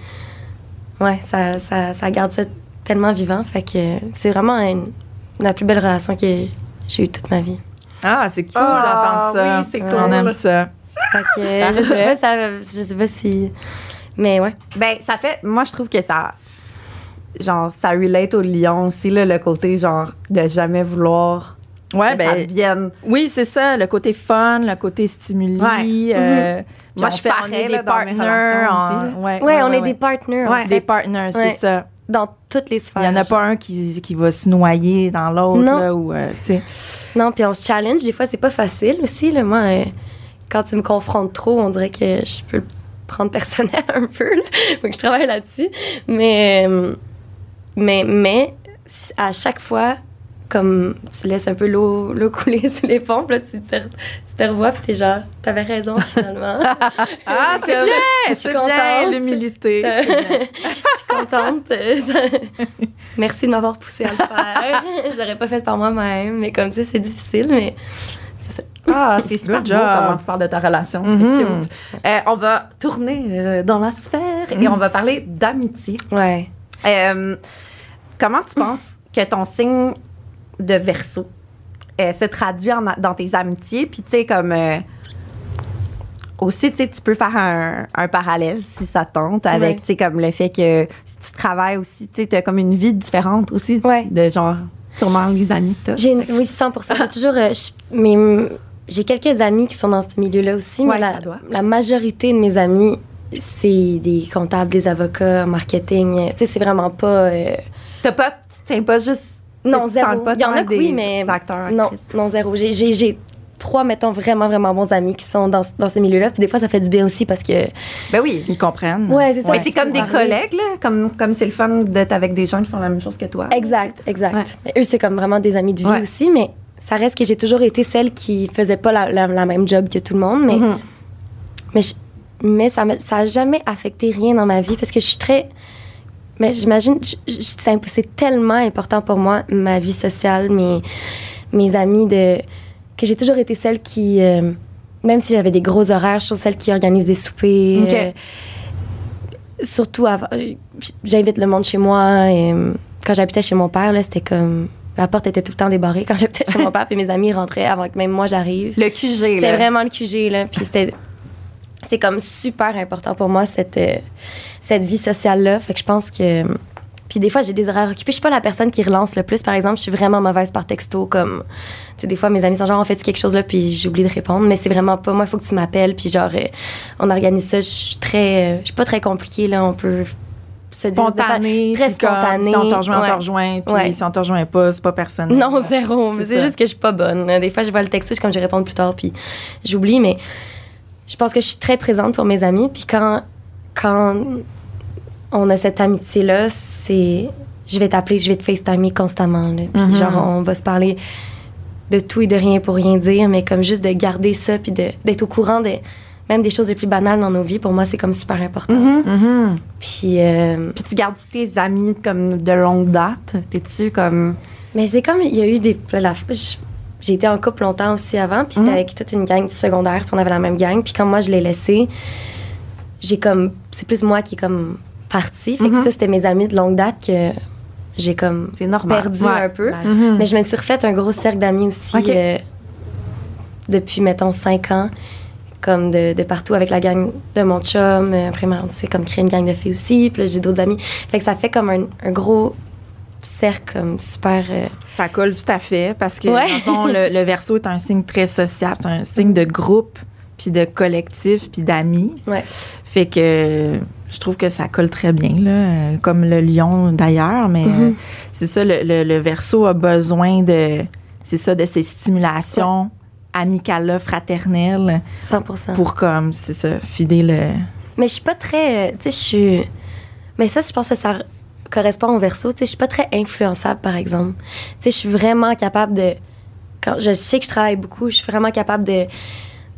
ouais, ça, ça, ça garde ça tellement vivant. Fait que c'est vraiment une- la plus belle relation que j'ai eue toute ma vie. Ah, c'est cool Ah, d'entendre ça. oui, c'est On cool. aime ça. Fait que je sais pas, ça, je sais pas si. Mais ouais. Ben, ça fait. Moi, je trouve que ça. Genre, ça relate au lion aussi, là, le côté, genre, de jamais vouloir Ouais, que ça ben, devienne. oui, c'est ça. Le côté fun, le côté stimuli. Ouais. euh, Moi, on je fait- on est des partners. en- ouais, Ouais, on est des partners. Des partners, c'est Ouais. ça. Dans toutes les sphères. Il n'y en a pas un qui, qui va se noyer dans l'autre. Non. là, ou, euh, tu sais. Non, puis on se challenge. Des fois, c'est pas facile aussi. Là. Moi, euh, quand tu me confrontes trop, on dirait que je peux le prendre personnel un peu. Là. Faut que je travaille là-dessus. Mais, euh, mais, mais à chaque fois, comme tu laisses un peu l'eau l'eau couler sous les pompes, là, tu, te, tu te revois puis t'es genre, t'avais raison finalement. Ah, c'est Comme, bien, je suis c'est bien, contente. l'humilité. Je suis contente. Merci de m'avoir poussé à le faire. je l'aurais pas fait par moi-même, mais comme ça, c'est difficile, mais c'est ça. Ah, c'est super Good beau job. comment tu parles de ta relation. C'est cute. Euh, on va tourner euh, dans la sphère et on va parler d'amitié. Ouais. Euh, comment tu penses que ton signe de verso euh, se traduit en- dans tes amitiés? Puis, tu sais, comme. euh, aussi, tu peux faire un, un parallèle si ça te tente avec, Ouais. tu sais, comme le fait que si tu travailles aussi, tu as comme une vie différente aussi. Ouais. De genre, sûrement les amis que une- oui, 100% J'ai toujours. euh, mais j'ai quelques amis qui sont dans ce milieu-là aussi, Ouais, mais la, la majorité de mes amis, c'est des comptables, des avocats, marketing. Tu sais, c'est vraiment pas. euh, T'as pas, tu tiens pas juste. Non, zéro. pas Il y en a que des oui, mais acteurs, non, non, zéro. J'ai- J'ai j'ai trois, mettons, vraiment, vraiment bons amis qui sont dans, dans ce milieu-là. Puis des fois, ça fait du bien aussi parce que. Ben oui. Ils comprennent. Ouais, c'est ça. Mais tu c'est comme des parler. collègues, là. Comme comme c'est le fun d'être avec des gens qui font la même chose que toi. Exact, exact. Ouais. Mais eux, c'est comme vraiment des amis de vie Ouais. aussi, mais ça reste que j'ai toujours été celle qui faisait pas la, la- la même job que tout le monde, mais, Mhm. mais, je- mais ça m'a ça a jamais affecté rien dans ma vie parce que je suis très. Mais j'imagine, c'est tellement important pour moi, ma vie sociale, mes, mes amis, de, que j'ai toujours été celle qui, euh, même si j'avais des gros horaires, je suis celle qui organise des soupers. Euh, surtout, j'invite le monde chez moi. Et, euh, quand j'habitais chez mon père, c'était comme. La porte était tout le temps débarrée quand j'habitais chez mon père, puis mes amis rentraient avant que même moi j'arrive. Le QG, C'était là. vraiment le QG, là. Puis c'était. C'est comme super important pour moi, cette, euh, cette vie sociale-là. Fait que je pense que. Puis des fois, j'ai des horaires occupés. Je suis pas la personne qui relance le plus, par exemple. Je suis vraiment mauvaise par texto. Comme. Tu sais, des fois, mes amis sont genre, on fait quelque chose là, puis j'oublie de répondre. Mais c'est vraiment pas. Moi, il faut que tu m'appelles, puis genre, euh, on organise ça. Je suis très. euh, je suis pas très compliquée, là. On peut. Spontané. Très spontané. Si on te rejoint, on Ouais. te rejoint. Puis Ouais. si on te rejoint pas, c'est pas personnel. Non, zéro. C'est juste que je suis pas bonne. Des fois, je vois le texto, je suis comme je vais répondre plus tard, puis j'oublie. Mais je pense que je suis très présente pour mes amis. Puis quand, quand on a cette amitié-là, c'est. Je vais t'appeler, je vais te FaceTimer constamment. là. Puis Mhm. genre, on va se parler de tout et de rien pour rien dire, mais comme juste de garder ça, puis d'être au courant de même des choses les plus banales dans nos vies, pour moi, c'est comme super important. Mhm. Mhm. Puis. euh, Puis tu gardes tes amis comme de longue date? T'es-tu comme. Mais c'est comme, il y a eu des. la- je- J'ai été en couple longtemps aussi avant, puis c'était Mhm. avec toute une gang du secondaire, puis on avait la même gang. Puis quand moi, je l'ai laissé, j'ai comme. C'est plus moi qui est comme partie. Fait que Mhm. ça, c'était mes amis de longue date que j'ai comme. C'est normal. Perdu un peu. Ouais. Mhm. Mais je me suis refait un gros cercle d'amis aussi euh, depuis, mettons, cinq ans. Comme de, de partout avec la gang de mon chum. Euh, Après, on s'est comme créé une gang de filles aussi. Puis là, j'ai d'autres amis. Fait que ça fait comme un, un gros cercle comme super. euh, Ça colle tout à fait parce que Ouais. le, fond, le, le verso est un signe très social, c'est un signe de groupe, puis de collectif, puis d'amis. Ouais. Fait que je trouve que ça colle très bien, là, euh, comme le lion d'ailleurs, mais Mhm. euh, c'est ça, le, le, le verso a besoin de, c'est ça, de ces stimulations amicales, fraternelles, 100 pour comme, c'est ça, fider le... Mais je suis pas très. Tu sais, je suis. Mais ça, je pense que ça correspond au verso. Tu sais, je suis pas très influençable, par exemple. Tu sais, je suis vraiment capable de. Quand je sais que je travaille beaucoup, je suis vraiment capable de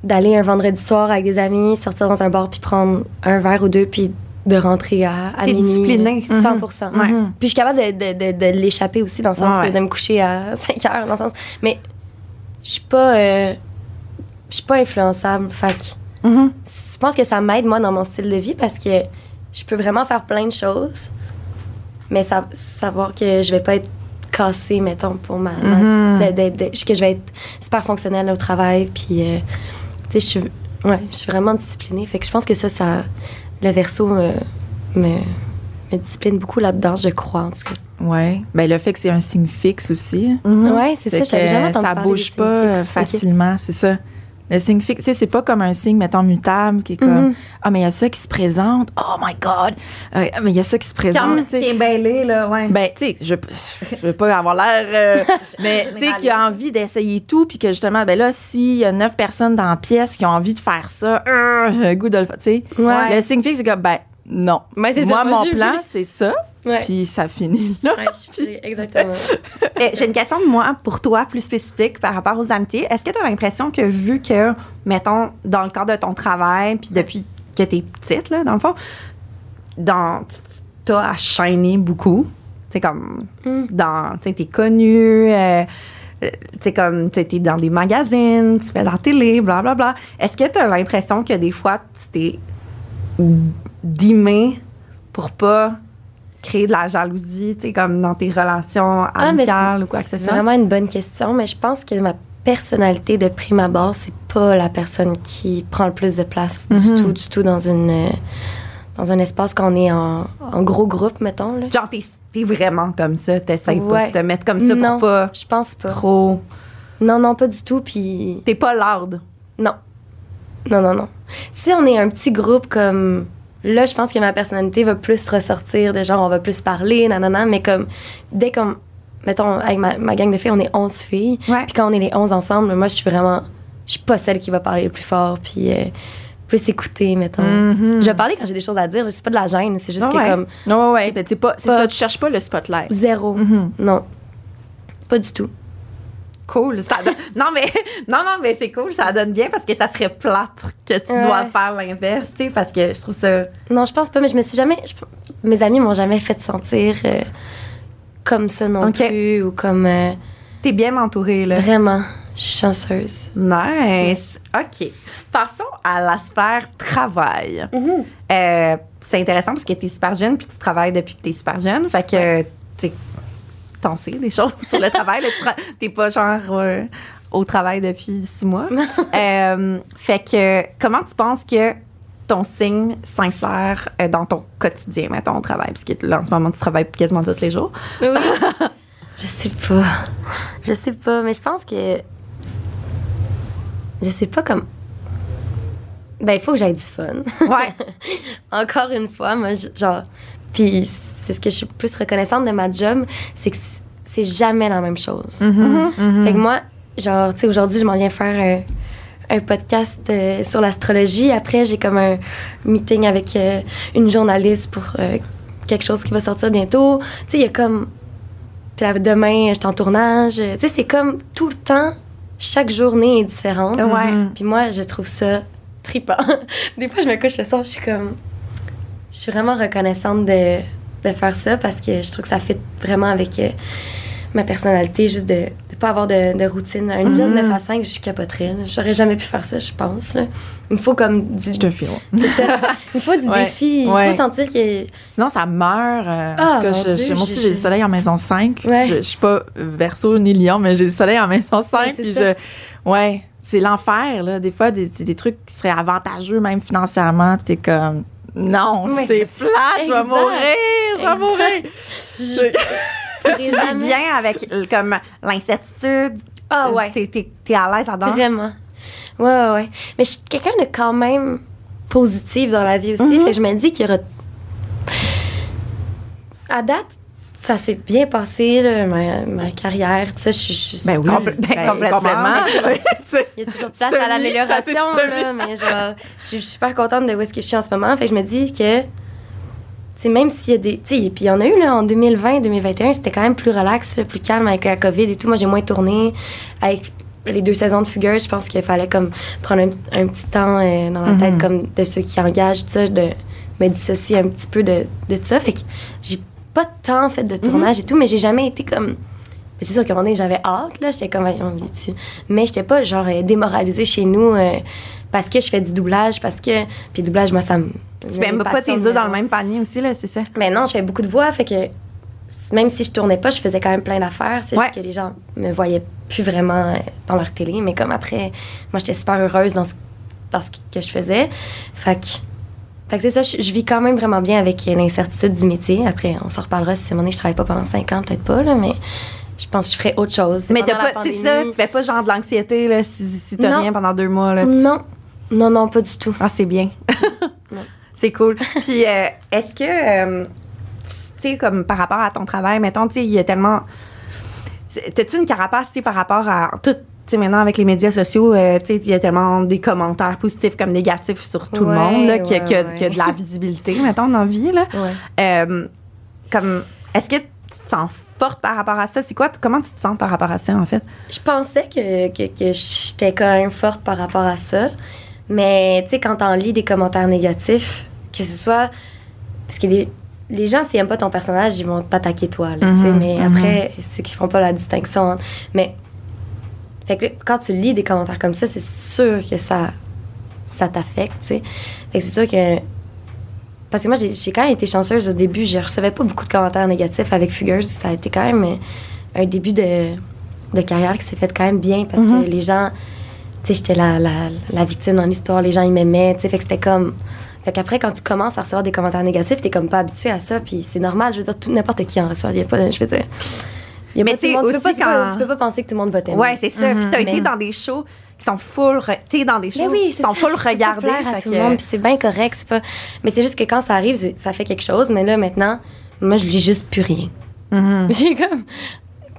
d'aller un vendredi soir avec des amis, sortir dans un bar puis prendre un verre ou deux puis de rentrer à, à T'es disciplinée. 100 Ouais. Mhm. Puis je suis capable de, de, de, de l'échapper aussi, dans le sens Ouais, que ouais. de me coucher à 5 heures, dans le sens. Mais je suis pas. euh, je suis pas influençable. Fait que Mhm. je pense que ça m'aide, moi, dans mon style de vie parce que je peux vraiment faire plein de choses, mais ça, savoir que je vais pas être cassée, mettons, pour ma. ma- de- de- de- que je vais être super fonctionnelle au travail. Puis, euh, tu sais, je suis, ouais, je suis vraiment disciplinée. Fait que je pense que ça, ça le verso me, me, me discipline beaucoup là-dedans, je crois, en tout cas. Ouais. Ben, le fait que c'est un signe fixe aussi. Mhm. Ouais, c'est ça, j'avais jamais entendu ça parler bouge pas facilement, c'est ça. Le signe fixe, tu sais, c'est pas comme un signe, mettons, mutable, qui est comme Mhm. Ah, mais il y a ça qui se présente. Oh my God! Euh, mais il y a ça qui se présente. qui est mêlé, là, ouais. Ben, tu sais, je, je veux pas avoir l'air. euh, mais, tu sais, qui a envie d'essayer tout, puis que justement, ben là, s'il y a neuf personnes dans la pièce qui ont envie de faire ça, euh, goût de le tu sais. Ouais. Le signe fixe, c'est comme, ben, non. C'est ça, Moi, moi, mon plan, c'est ça. Puis ça finit là. Ouais, je suis- exactement. J'ai une question, moi, pour toi, plus spécifique par rapport aux amitiés. Est-ce que tu as l'impression que, vu que, mettons, dans le cadre de ton travail, puis depuis que tu es petite, là, dans le fond, dans, tu as à beaucoup? Tu comme, Mm. dans, tu t'es connue, euh, euh, tu comme, tu es dans des magazines, tu fais de la télé, blablabla. Est-ce que tu as l'impression que des fois, tu t'es dimé pour pas créer de la jalousie, tu sais, comme dans tes relations Ah, amicales ou quoi que ce C'est soit? vraiment une bonne question, mais je pense que ma personnalité de prime abord, c'est pas la personne qui prend le plus de place du Mhm. tout, du tout dans une dans un espace qu'on est en, en gros groupe, mettons. Là. Genre, t'es, vraiment comme ça, t'essayes pas Ouais. de te mettre comme ça Non. pour pas Je pense pas. trop... Non, non, pas du tout. Puis T'es pas loud. non, non, non, non. Si on est un petit groupe comme là, je pense que ma personnalité va plus ressortir de genre on va plus parler, nanana, mais comme dès qu'on mettons avec ma, ma gang de filles, on est 11 filles. Ouais. Puis quand on est les 11 ensemble, moi, je suis vraiment. Je suis pas celle qui va parler le plus fort, puis euh, plus écouter, mettons. Mhm. Je vais parler quand j'ai des choses à dire. C'est pas de la gêne, c'est juste Ah que ouais. comme Non, ouais, ouais, tu sais pas, c'est pas- ça, tu cherches pas le spotlight. zéro. Mhm. Non. Pas du tout. Cool. Ça donne- non, mais, non, non, mais c'est cool, ça donne bien parce que ça serait plâtre que tu Ouais. dois faire l'inverse, tu sais, parce que je trouve ça... Non, je pense pas, mais je me suis jamais. je- mes amis m'ont jamais fait sentir euh, comme ça non Ok. plus, ou comme. euh, T'es bien entourée, là. vraiment. Chanceuse. Nice. OK. Passons à la sphère travail. Euh, c'est intéressant parce que tu es super jeune puis tu travailles depuis que tu es super jeune. Fait que t'en sais des choses sur le travail. T'es pas genre euh, au travail depuis six mois. Euh, fait que comment tu penses que ton signe s'insère euh, dans ton quotidien, mettons, au travail? Parce que là, en ce moment, tu travailles quasiment tous les jours. Oui. je sais pas. Je sais pas, mais je pense que. Je sais pas comme. Ben, il faut que j'aille du fun. Ouais. Encore une fois, moi, je- genre. Puis c'est ce que je suis plus reconnaissante de ma job, c'est que c'est jamais la même chose. Mm-hmm. Fait que moi, genre, tu sais, aujourd'hui, je m'en viens faire un, un podcast euh, sur l'astrologie. Après, j'ai comme un meeting avec euh, une journaliste pour euh, quelque chose qui va sortir bientôt. Tu sais, il y a comme. Puis là, demain, je suis en tournage. Tu sais, c'est comme tout le temps, chaque journée est différente. Ouais. Puis moi, je trouve ça trippant. Des fois, je me couche le soir, je suis comme. Je suis vraiment reconnaissante de, de faire ça parce que je trouve que ça fit vraiment avec euh, ma personnalité, juste de ne pas avoir de, de routine. Un job 9 à 5, je capoterais. J'aurais jamais pu faire ça, je pense. là. Il me faut comme du. Je te file. Il me faut du Ouais. défi. Il Ouais. faut sentir que. Sinon, ça meurt. euh, en Ah, tout cas, je- Dieu, je- moi aussi, j'ai- le soleil en maison 5. Ouais. Je, je suis pas verso ni lion, mais j'ai le soleil en maison 5. Ouais, c'est puis je, ouais, c'est l'enfer, là. Des fois, des, c'est des trucs qui seraient avantageux, même financièrement. Puis t'es comme, non, c'est plat, je vais mourir, je vais mourir. Je- tu vis bien avec comme l'incertitude. Ah ouais. T'es, t'es- t'es à l'aise là-dedans? Vraiment. Ouais, ouais, ouais. Mais je suis quelqu'un de quand même positif dans la vie aussi. Mhm. Fait que je me dis qu'il y aura. À date, ça s'est bien passé, là, ma, ma carrière, tout ça. Je, suis- Ben oui, Compl- ben, ben, complètement. Il y a toujours place Semi, à l'amélioration, mais genre, je suis super contente de où est-ce que je suis en ce moment. Fait que je me dis que, tu même s'il y a des. Tu sais, puis il y en a eu, là, en 2020, 2021, c'était quand même plus relax, plus calme avec la COVID et tout. Moi, j'ai moins tourné. Avec les deux saisons de Fugueuse, je pense qu'il fallait comme prendre un, un petit temps euh, dans la tête, Mhm. comme de ceux qui engagent, tout ça, de me dissocier un petit peu de, de ça. Fait que j'ai pas tant fait de tournage et tout, mais j'ai jamais été comme. C'est sûr qu'à un moment donné, j'avais hâte, là. J'étais comme, on dessus. Mais j'étais pas, genre, euh, démoralisée chez nous euh, parce que je fais du doublage, parce que. Puis, doublage, moi, ça me. Tu mets pas tes œufs dans le même panier aussi, là, c'est ça? Mais non, je fais beaucoup de voix, fait que même si je tournais pas, je faisais quand même plein d'affaires. C'est Ouais. juste que les gens me voyaient plus vraiment euh, dans leur télé. Mais comme après, moi, j'étais super heureuse dans ce, dans ce que je faisais. Fait que. Fait que c'est ça, je, je vis quand même vraiment bien avec l'incertitude du métier. Après, on s'en reparlera si moment donné, je travaille pas pendant 5 ans, peut-être pas, là, mais je pense que je ferais autre chose. C'est Mais t'as pas, c'est ça, tu fais pas genre de l'anxiété, là, si, si t'as rien pendant deux mois, là. tu- Non, non, non, pas du tout. Ah, c'est bien. C'est cool. Puis, euh, est-ce que, euh, tu sais, comme par rapport à ton travail, mettons, tu sais, il y a tellement. c'est- T'as-tu une carapace, tu sais, par rapport à tout. Sais, maintenant, avec les médias sociaux, euh, tu sais, il y a tellement des commentaires positifs comme négatifs sur tout le monde, là, qu'il y a- ouais, qu'il y a- ouais. qu'il y a de la visibilité, mettons, dans la vie, là. Euh, comme, est-ce que tu te sens forte par rapport à ça? C'est quoi, comment tu te sens par rapport à ça, en fait? Je pensais que, que, que j'étais quand même forte par rapport à ça. Mais, tu sais, quand on lit des commentaires négatifs, que ce soit. Parce que les, les gens, s'ils n'aiment pas ton personnage, ils vont t'attaquer toi. Là. Mhm, mais mhm. après, c'est qu'ils font pas la distinction. entre- Mais. Fait que quand tu lis des commentaires comme ça, c'est sûr que ça, ça t'affecte, tu sais. Fait que c'est sûr que. Parce que moi, j'ai quand même été chanceuse au début. Je recevais pas beaucoup de commentaires négatifs avec Fugueuse. Ça a été quand même euh, un début de, de carrière qui s'est fait quand même bien parce que les gens. Tu sais, j'étais la, la, la victime dans l'histoire. Les gens, ils m'aimaient. Tu sais, fait que c'était comme. Fait qu'après, quand tu commences à recevoir des commentaires négatifs, t'es comme pas habitué à ça. Puis c'est normal. Je veux dire, n'importe qui en reçoit. Y a pas, je veux dire. Y a Mais pas tout le tu peux pas, aussi tu, peux, tu peux pas penser que tout le monde va t'aimer. Ouais, c'est ça. Puis t'as été dans des shows qui sont full. T'es dans des shows oui, qui sont ça, full regardés. à tout que- le monde, puis c'est bien correct, c'est pas. Mais c'est juste que quand ça arrive, ça fait quelque chose. Mais là, maintenant, moi, je lis juste plus rien. Mhm. J'ai comme.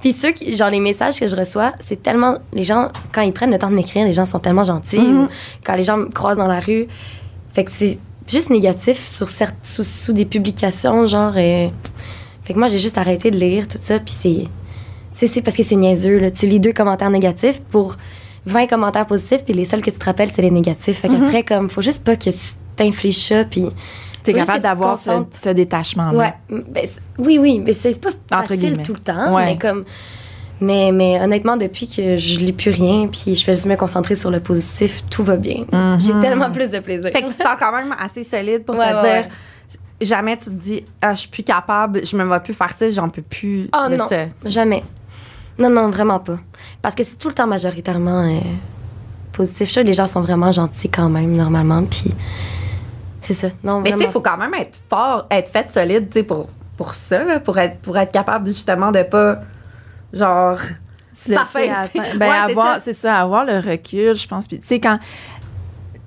Puis ceux qui, genre les messages que je reçois, c'est tellement. Les gens, quand ils prennent le temps de m'écrire, les gens sont tellement gentils. Mhm. ou quand les gens me croisent dans la rue. Fait que c'est juste négatif sur certes, sous, sous des publications, genre. euh, Fait que moi, j'ai juste arrêté de lire tout ça, puis c'est. C'est c'est parce que c'est niaiseux, là. Tu lis deux commentaires négatifs pour 20 commentaires positifs, puis les seuls que tu te rappelles, c'est les négatifs. Fait qu'après, comme, faut juste pas que tu t'infliges ça, puis. T'es capable d'avoir ce, détachement-là. Ouais. Ben, oui, oui, mais c'est pas Entre facile guillemets. tout le temps, Ouais. mais comme Mais, mais honnêtement, depuis que je lis plus rien, puis je fais juste me concentrer sur le positif, tout va bien. Mhm. J'ai tellement plus de plaisir. Fait que tu te sens quand même assez solide pour Ouais, te ouais, dire. Jamais tu te dis, ah, je suis plus capable, je me vois plus faire ça, j'en peux plus Oh de non, ça. jamais. Non, non, vraiment pas. Parce que c'est tout le temps majoritairement euh, positif. Je suis sûre que les gens sont vraiment gentils quand même, normalement. Puis c'est ça. Non, Mais tu sais, il faut quand même être fort, être fait solide, tu sais, pour, pour ça, là, pour être, pour être capable justement de pas, genre, laisser s'affaisser. atteindre. Ben, Ouais, c'est avoir, ça. c'est ça, avoir le recul, je pense. Puis, tu sais, quand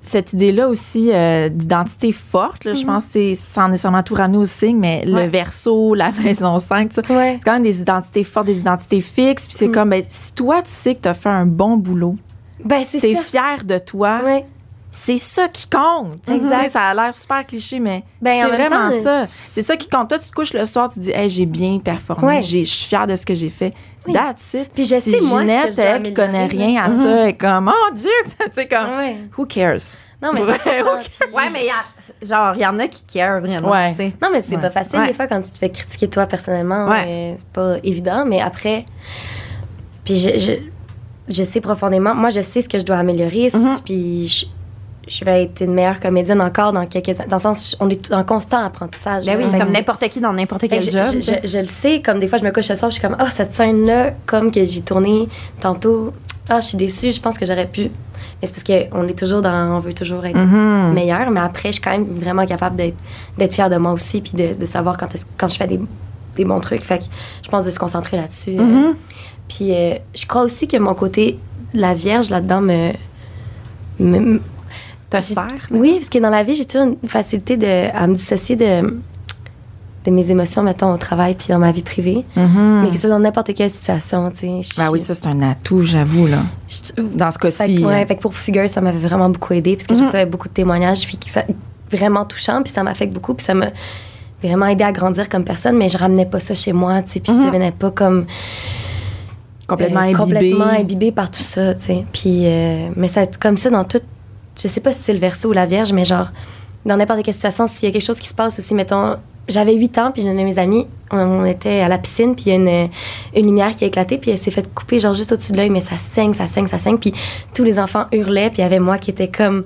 cette idée-là aussi euh, d'identité forte, là, je pense que c'est sans nécessairement tout ramener au signe, mais Ouais. le verso, la maison 5, ça, Ouais. c'est quand même des identités fortes, des identités fixes. Puis c'est Mm. comme, ben, si toi, tu sais que tu as fait un bon boulot, Ben, tu es fier de toi, Ouais. c'est ça qui compte. Exact. Sais, Ça a l'air super cliché, mais Ben, en c'est vraiment temps, ça. C'est ça qui compte. Toi, tu te couches le soir, tu dis, hey, j'ai bien performé, je suis fière de ce que j'ai fait. Oui. That's it. Puis je sais, moi, que elle, qui connaît rien à ça, elle est comme, oh Dieu, tu sais, comme, who cares? Non, mais Ouais, c'est ok. Ouais, mais il y a, genre, il y en a qui care vraiment, Ouais. Non, mais c'est Ouais. pas facile Ouais. des fois quand tu te fais critiquer toi personnellement. Ouais. euh, c'est pas évident, mais après. Puis je, je, je sais profondément, moi je sais ce que je dois améliorer, Mhm. puis je, vais être une meilleure comédienne encore dans quelques années. Dans le sens, on est en constant apprentissage. Ben oui, comme n'importe qui dans n'importe fait quel que je, job. je- le sais, comme des fois je me couche le soir, je suis comme, ah, cette scène-là, comme que j'ai tourné tantôt, ah, je suis déçue, je pense que j'aurais pu. Mais c'est parce qu'on est toujours dans, on veut toujours être Mhm. meilleure, mais après, je suis quand même vraiment capable d'être, fière de moi aussi, puis de, de savoir quand, quand je fais des, des bons trucs. Fait que je pense de se concentrer là-dessus. Mhm. Puis euh, je crois aussi que mon côté, la vierge là-dedans me. me- Te sert. oui, parce que dans la vie, j'ai toujours une facilité de, à me dissocier de, de mes émotions, mettons, au travail puis dans ma vie privée. Mhm. Mais que soit dans n'importe quelle situation, tu sais. Ben oui, ça, c'est un atout, j'avoue, là. je- Dans ce cas-ci. ouais, là. fait que pour Fugueuse, ça m'avait vraiment beaucoup aidé parce que Mhm. je recevais beaucoup de témoignages puis que ça vraiment touchant puis ça m'affecte beaucoup puis ça m'a vraiment aidé à grandir comme personne mais je ramenais pas ça chez moi, tu sais, puis Mhm. je devenais pas comme complètement euh, imbibé. complètement imbibée par tout ça, tu sais. Puis euh, mais ça comme ça dans tout je sais pas si c'est le verso ou la vierge mais genre dans n'importe quelle situation s'il y a quelque chose qui se passe aussi mettons j'avais 8 ans puis j'ai de mes amies on, était à la piscine puis il y a une, une lumière qui a éclaté puis elle s'est fait couper genre juste au-dessus de l'œil mais ça saigne ça saigne ça saigne puis tous les enfants hurlaient puis il y avait moi qui était comme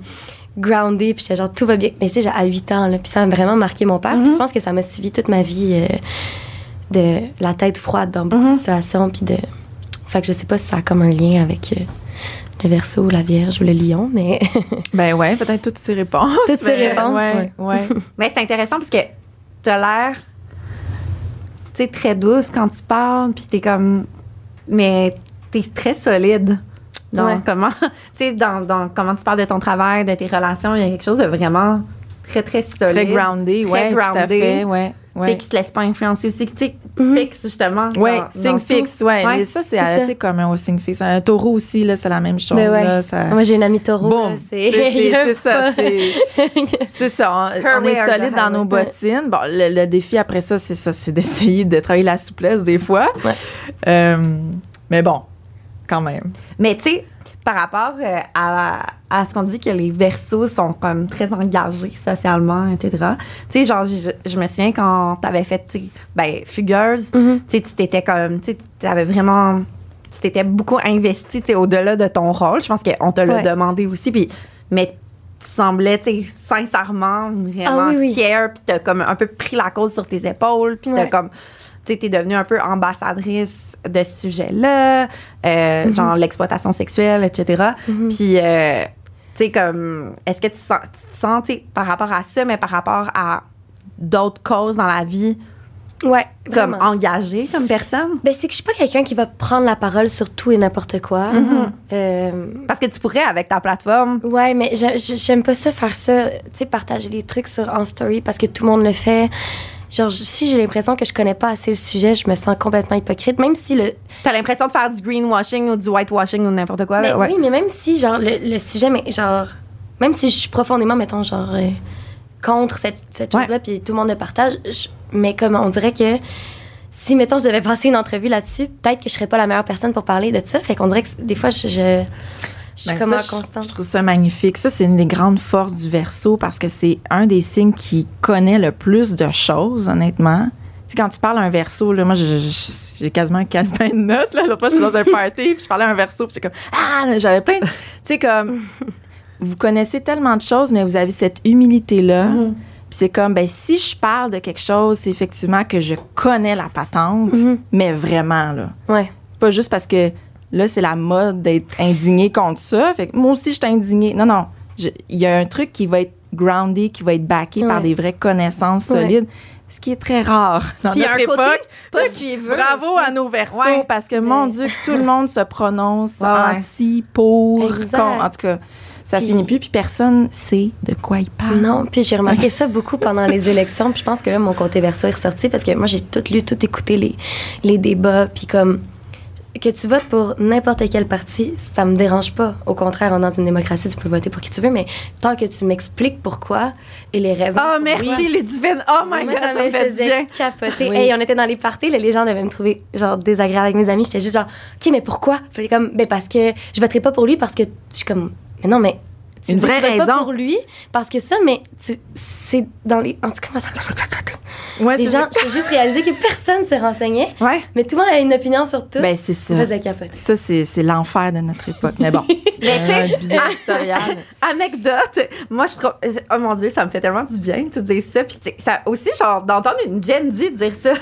grounded puis j'étais genre tout va bien mais tu sais j'ai à 8 ans là puis ça a vraiment marqué mon père puis Mhm. je pense que ça m'a suivi toute ma vie euh, de la tête froide dans beaucoup Mhm. de situations puis de fait que je sais pas si ça a comme un lien avec euh, le verso, la vierge ou le lion mais Ben ouais, peut-être toutes ces réponses. Toutes ces mais réponses, Ouais, ouais. Mais c'est intéressant parce que t'as l'air, tu sais, très douce quand tu parles, puis t'es comme, mais t'es très solide. dans Ouais. comment, tu sais, dans, dans comment tu parles de ton travail, de tes relations, il y a quelque chose de vraiment très, très solide. Très groundé, Très ouais, tout à groundé. fait, ouais. Tu sais, ouais. qui se laisse pas influencer aussi, tu sais, Mhm. fixe justement. Dans- signe fixe, tout. ouais. Ça, c'est assez commun au signe fixe. Un taureau aussi, là, c'est la même chose. Ben ouais. là, ça... moi j'ai une amie taureau là, C'est- ça, c'est- ça, on, Her on est solide dans nos bottines. Bon, le, le défi après ça, c'est ça, c'est d'essayer de travailler la souplesse des fois. Euh, mais bon, quand même. Mais tu sais, par rapport euh, à, à ce qu'on dit que les versos sont comme très engagés socialement, etc. Tu sais, genre, je, je me souviens quand t'avais fait, ben, Fugueuse, Mhm. tu sais, tu t'étais comme, tu sais, tu avais vraiment, tu t'étais beaucoup investi, tu sais, au-delà de ton rôle. Je pense qu'on te l'a Ouais. demandé aussi, puis, mais tu semblais, tu sais, sincèrement, vraiment Ah oui, oui. care, puis t'as comme un peu pris la cause sur tes épaules, puis t'as comme, tu sais, t'es devenue un peu ambassadrice de ce sujet-là, euh, Mhm. genre l'exploitation sexuelle, etc. Mhm. Puis, euh, tu sais, comme, est-ce que tu, sens, tu te sens, par rapport à ça, mais par rapport à d'autres causes dans la vie, ouais comme engagée comme personne? Ben, c'est que je suis pas quelqu'un qui va prendre la parole sur tout et n'importe quoi. Mhm. Euh, Parce que tu pourrais, avec ta plateforme, ouais, mais j'ai- j'ai- j'aime pas ça faire ça, tu sais, partager des trucs sur en story parce que tout le monde le fait. Genre, si j'ai l'impression que je connais pas assez le sujet, je me sens complètement hypocrite, même si le. t'as l'impression de faire du greenwashing ou du whitewashing ou n'importe quoi. Mais ouais. Oui, mais même si, genre, le, le sujet, mais genre, même si je suis profondément, mettons, genre, euh, contre cette, cette Ouais. chose-là, puis tout le monde le partage, je- mais comme on dirait que si, mettons, je devais passer une entrevue là-dessus, peut-être que je serais pas la meilleure personne pour parler de ça. Fait qu'on dirait que des fois, je, je, je Ben, comme ça, en je- trouve ça magnifique. Ça, c'est une des grandes forces du verso parce que c'est un des signes qui connaît le plus de choses, honnêtement. Tu sais, quand tu parles à un verso, là, moi, j'ai quasiment un calepin de notes. Là. L'autre fois, je suis dans un party, puis je parlais à un verso, puis c'est comme, ah, j'avais plein de. Tu sais, comme, vous connaissez tellement de choses, mais vous avez cette humilité-là. Mhm. Puis c'est comme, ben, si je parle de quelque chose, c'est effectivement que je connais la patente, Mhm. mais vraiment, là. Ouais. Pas juste parce que là, c'est la mode d'être indigné contre ça. Fait que moi aussi, je suis indignée. Non, non. Il y a un truc qui va être groundé, qui va être backé par des vraies connaissances Ouais. solides, ce qui est très rare dans Puis notre époque. pas suiveux. Bravo aussi. à nos versos, Ouais. parce que, mon. Dieu, que tout le monde se prononce Ouais, anti, pour, contre. En tout cas, ça Puis- finit plus, puis personne sait de quoi il parle. Non, puis j'ai remarqué ça beaucoup pendant les élections. Puis je pense que là, mon côté verso est ressorti parce que moi, j'ai tout lu, tout écouté les, les débats. Puis comme que tu votes pour n'importe quel parti, ça me dérange pas. Au contraire, on est dans une démocratie, tu peux voter pour qui tu veux, mais tant que tu m'expliques pourquoi et les raisons. Oh, pourquoi. merci, Ludivine. Oh my Moi, God, ça me me fait du faisait bien. capoter. Oui. Hey, on était dans les parties, là, les gens devaient me trouver genre désagréable avec mes amis. J'étais juste genre, OK, mais pourquoi? J'étais comme, ben parce que je voterai pas pour lui parce que je suis comme, mais non, mais. Tu Une vraie pas raison. pour lui parce que ça, mais tu, c'est dans les. En tout cas, moi, ça me fait capoter. Ouais, Les c'est gens, ça. j'ai juste réalisé que personne se renseignait, Ouais. mais tout le monde avait une opinion sur tout. Ben, c'est ça. ça c'est c'est l'enfer de notre époque. Mais bon. Mais tu sais, bilan historial. Anecdote, moi je trouve, oh mon dieu, ça me fait tellement du bien de dire ça, puis tu sais, ça aussi genre d'entendre une Gen Z dire ça,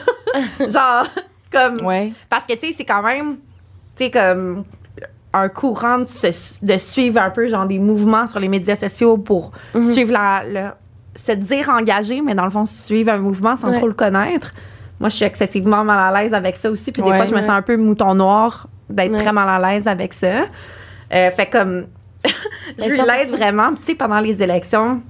genre comme, Ouais. parce que tu sais c'est quand même, tu sais comme un courant de, se- de suivre un peu genre des mouvements sur les médias sociaux pour Mhm. suivre la, se dire engagé, mais dans le fond suivre un mouvement sans Ouais. trop le connaître. Moi je suis excessivement mal à l'aise avec ça aussi, puis des Ouais. fois je me sens un peu mouton noir d'être très mal à l'aise avec ça. Euh, fait comme je lui 100%. l'aide vraiment. Tu sais, pendant les élections,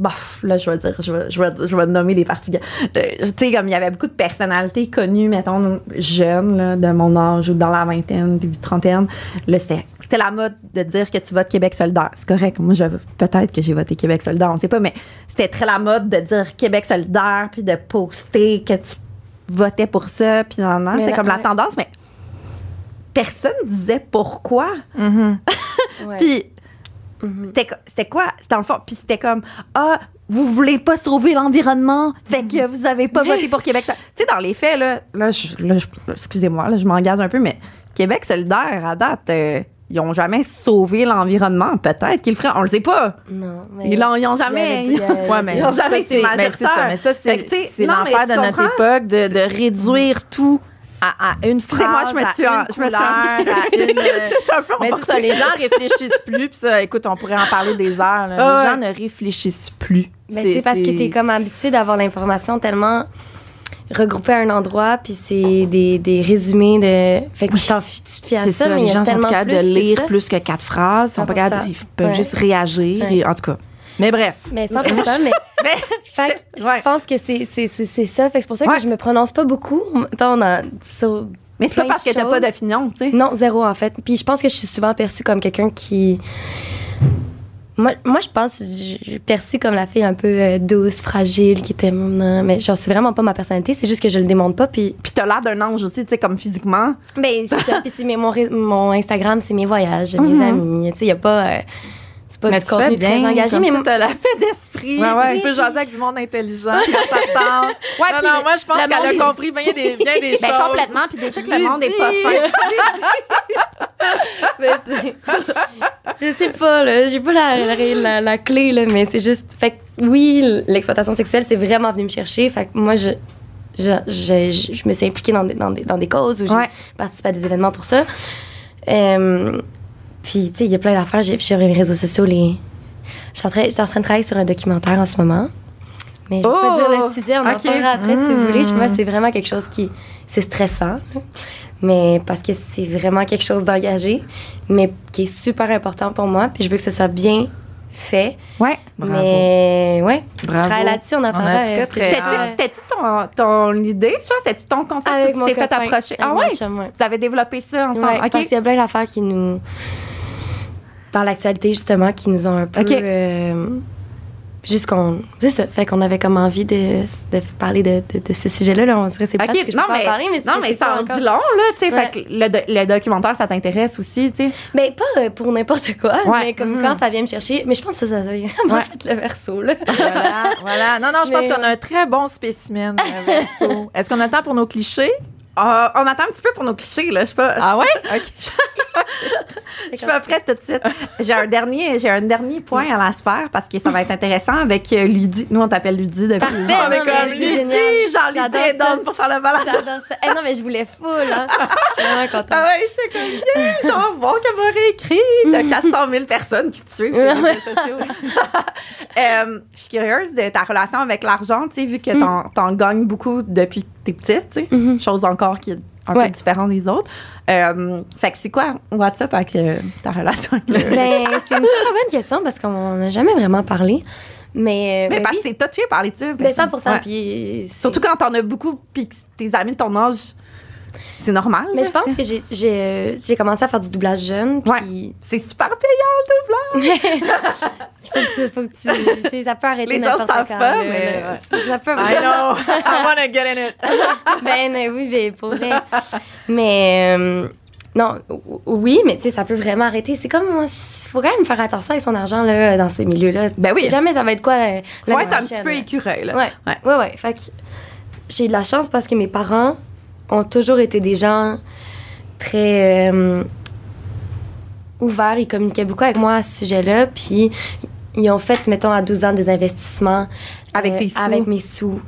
bof, là, je vais dire, je vais, je vais, je vais nommer les partis. Euh, tu sais, comme il y avait beaucoup de personnalités connues, mettons, jeunes, là, de mon âge ou dans la vingtaine, début de trentaine. Là, c'était c'était la mode de dire que tu votes Québec solidaire. C'est correct. Moi, je- peut-être que j'ai voté Québec solidaire, on sait pas, mais c'était très la mode de dire Québec solidaire, puis de poster que tu votais pour ça, puis non, non. C'est comme la tendance, mais personne disait pourquoi. Mhm. Ouais. Puis Mhm. c'était c'était quoi? Dans le fond puis c'était comme ah vous voulez pas sauver l'environnement? Fait que vous avez pas voté pour Québec ça tu sais dans les faits là là, je- là, je- excusez-moi là je m'engage un peu mais Québec solidaire à date euh, ils ont jamais sauvé l'environnement peut-être qu'ils le feraient on le sait pas. Non, mais. ils l'ont ils ont jamais. Il y avait- il y avait- Ouais, mais Ils ont ça, jamais c'est été mais c'est ça, mais ça, c'est l'enfer de notre époque de, de réduire tout à, à une phrase, Excusez-moi, je me à suis une couleur, à une... peu mais c'est ça, les gens réfléchissent plus. Puis ça, écoute, on pourrait en parler des heures. là. Ah les ouais. gens ne réfléchissent plus. Mais c'est parce que t'es comme habitué d'avoir l'information tellement regroupée à un endroit, puis c'est des, des résumés de. Fait que tu t'en fies tu te fies à C'est ça, ça, mais les gens sont pas capables de lire plus que quatre phrases. Ils sont pas 100%. capables, ils peuvent Ouais. juste réagir. Ouais. Et, en tout cas. Mais bref. Mais 100 mais. mais Fait Ouais. je pense que c'est ça. Fait c'est pour ça Ouais. que je me prononce pas beaucoup. On a- sur mais c'est pas parce que t'as pas d'opinion tu sais Non, zéro en fait. Puis je pense que je suis souvent perçue comme quelqu'un qui. Moi, moi, je pense que je suis perçue comme la fille un peu euh, douce, fragile, qui était. Non, mais genre, c'est vraiment pas ma personnalité, c'est juste que je le démontre pas. Puis. puis t'as l'air d'un ange aussi tu sais comme physiquement Ben, c'est ça. Puis c'est mon, mon Instagram, c'est mes voyages, mes amis. Tu sais, il y a pas. euh, c'est pas Mais du tu fais contenu très bien. engagé, comme mais. ça, t'as la paix d'esprit. Ouais, ouais. Tu peux jaser avec du monde intelligent. ça. Ouais, non, non, moi, je pense le qu'elle a compris bien des, bien des Ben, choses. complètement. Puis déjà que le monde est pas fin. Tu je sais pas, là. J'ai pas la, la, la- la clé, là, mais c'est juste. Fait que oui, l'exploitation sexuelle, c'est vraiment venu me chercher. Fait que moi, je. Je, je, je- je me suis impliquée dans des, dans des, dans des causes où j'ai Ouais. participé à des événements pour ça. Euh, puis, tu sais, il y a plein d'affaires. J'ai sur les réseaux sociaux, les. Je suis en train- je suis en train de travailler sur un documentaire en ce moment. Mais je vais pas Oh! dire le sujet, on en parlera après si vous voulez. Je- Moi, c'est vraiment quelque chose qui. C'est stressant, mais parce que c'est vraiment quelque chose d'engagé, mais qui est super important pour moi. Puis je veux que ce soit bien fait. Ouais. Bravo. Mais ouais, Bravo. je travaille là-dessus, on en parlera. en tout cas euh. C'était-tu ton, ton idée? C'était-tu ton concept? Mon tu t'es fait approcher? Ah ouais? chum, ouais. Vous avez développé ça ensemble? Ouais, OK. Parce qu'il y a plein d'affaires qui nous. Dans l'actualité, justement, qui nous ont un peu. Ok. euh, juste qu'on. C'est ça. Fait qu'on avait comme envie de, de parler de, de, de ce sujet-là. Là. On dirait que c'est pas OK. ce que je non, peux pas mais, en parler, mais c'est non, mais c'est ça pas en dit long, là, tu sais. Ouais. Fait que le, do- le documentaire, ça t'intéresse aussi, tu sais? Mais pas euh, pour n'importe quoi, Ouais. mais comme Mhm. quand ça vient me chercher. Mais je pense que ça, ça a vraiment Ouais. fait le verso, là. Voilà, voilà. Non, non, je pense qu'on a un très bon spécimen, euh, verso. Est-ce qu'on a le temps pour nos clichés? On attend un petit peu pour nos clichés, là. Je sais pas. Ah ouais? OK. Je suis pas prête tout de suite. J'ai un dernier, j'ai un dernier point à la sphère parce que ça va être intéressant avec euh, Ludi. Nous, on t'appelle Ludi depuis. Parfait, on est non, comme c'est Ludi, génial. genre Ludi J'adore est ça. down pour faire le balade. J'adore ça. Eh non, mais je voulais full, hein. Je suis vraiment contente. Ah ouais, j'étais comme, yeah, genre, bon, qu'elle m'a réécrit. T'as 400 000 personnes qui te suivent sur les réseaux sociaux. Euh, je suis curieuse de ta relation avec l'argent, tu sais, vu que t'en, t'en gagnes beaucoup depuis t'es petite, tu sais, Mhm. chose encore qui est un Ouais. peu différente des autres. Euh, fait que c'est quoi, what's up avec euh, ta relation avec le... Ben, c'est une très bonne question parce qu'on n'a jamais vraiment parlé. Mais, Mais ben parce que c'est touché par les tubes. Ben, 100 Ouais. Puis Surtout quand t'en as beaucoup, puis que tes amis de ton âge, c'est normal. Mais je pense que j'ai- euh, j'ai commencé à faire du doublage jeune. Ouais. Puis C'est super payant, le doublage. faut que tu, faut que tu, ça peut arrêter Les gens savent quand, pas, là, mais- là. ça peut I know. I wanna get in it. ben euh, oui, mais pour vrai. mais euh, non, oui, mais tu sais, ça peut vraiment arrêter. C'est comme, il faut quand même faire attention avec son argent là, dans ces milieux-là. Ben oui. Jamais ça va être quoi. euh, Faut l'année être un petit peu écureuil, là. Ouais, Ouais. ouais, ouais. Fait que j'ai de la chance parce que mes parents ont toujours été des gens très euh, ouverts. Ils communiquaient beaucoup avec moi à ce sujet-là. Puis ils ont fait, mettons, à 12 ans, des investissements. Avec euh, tes sous. Avec mes sous.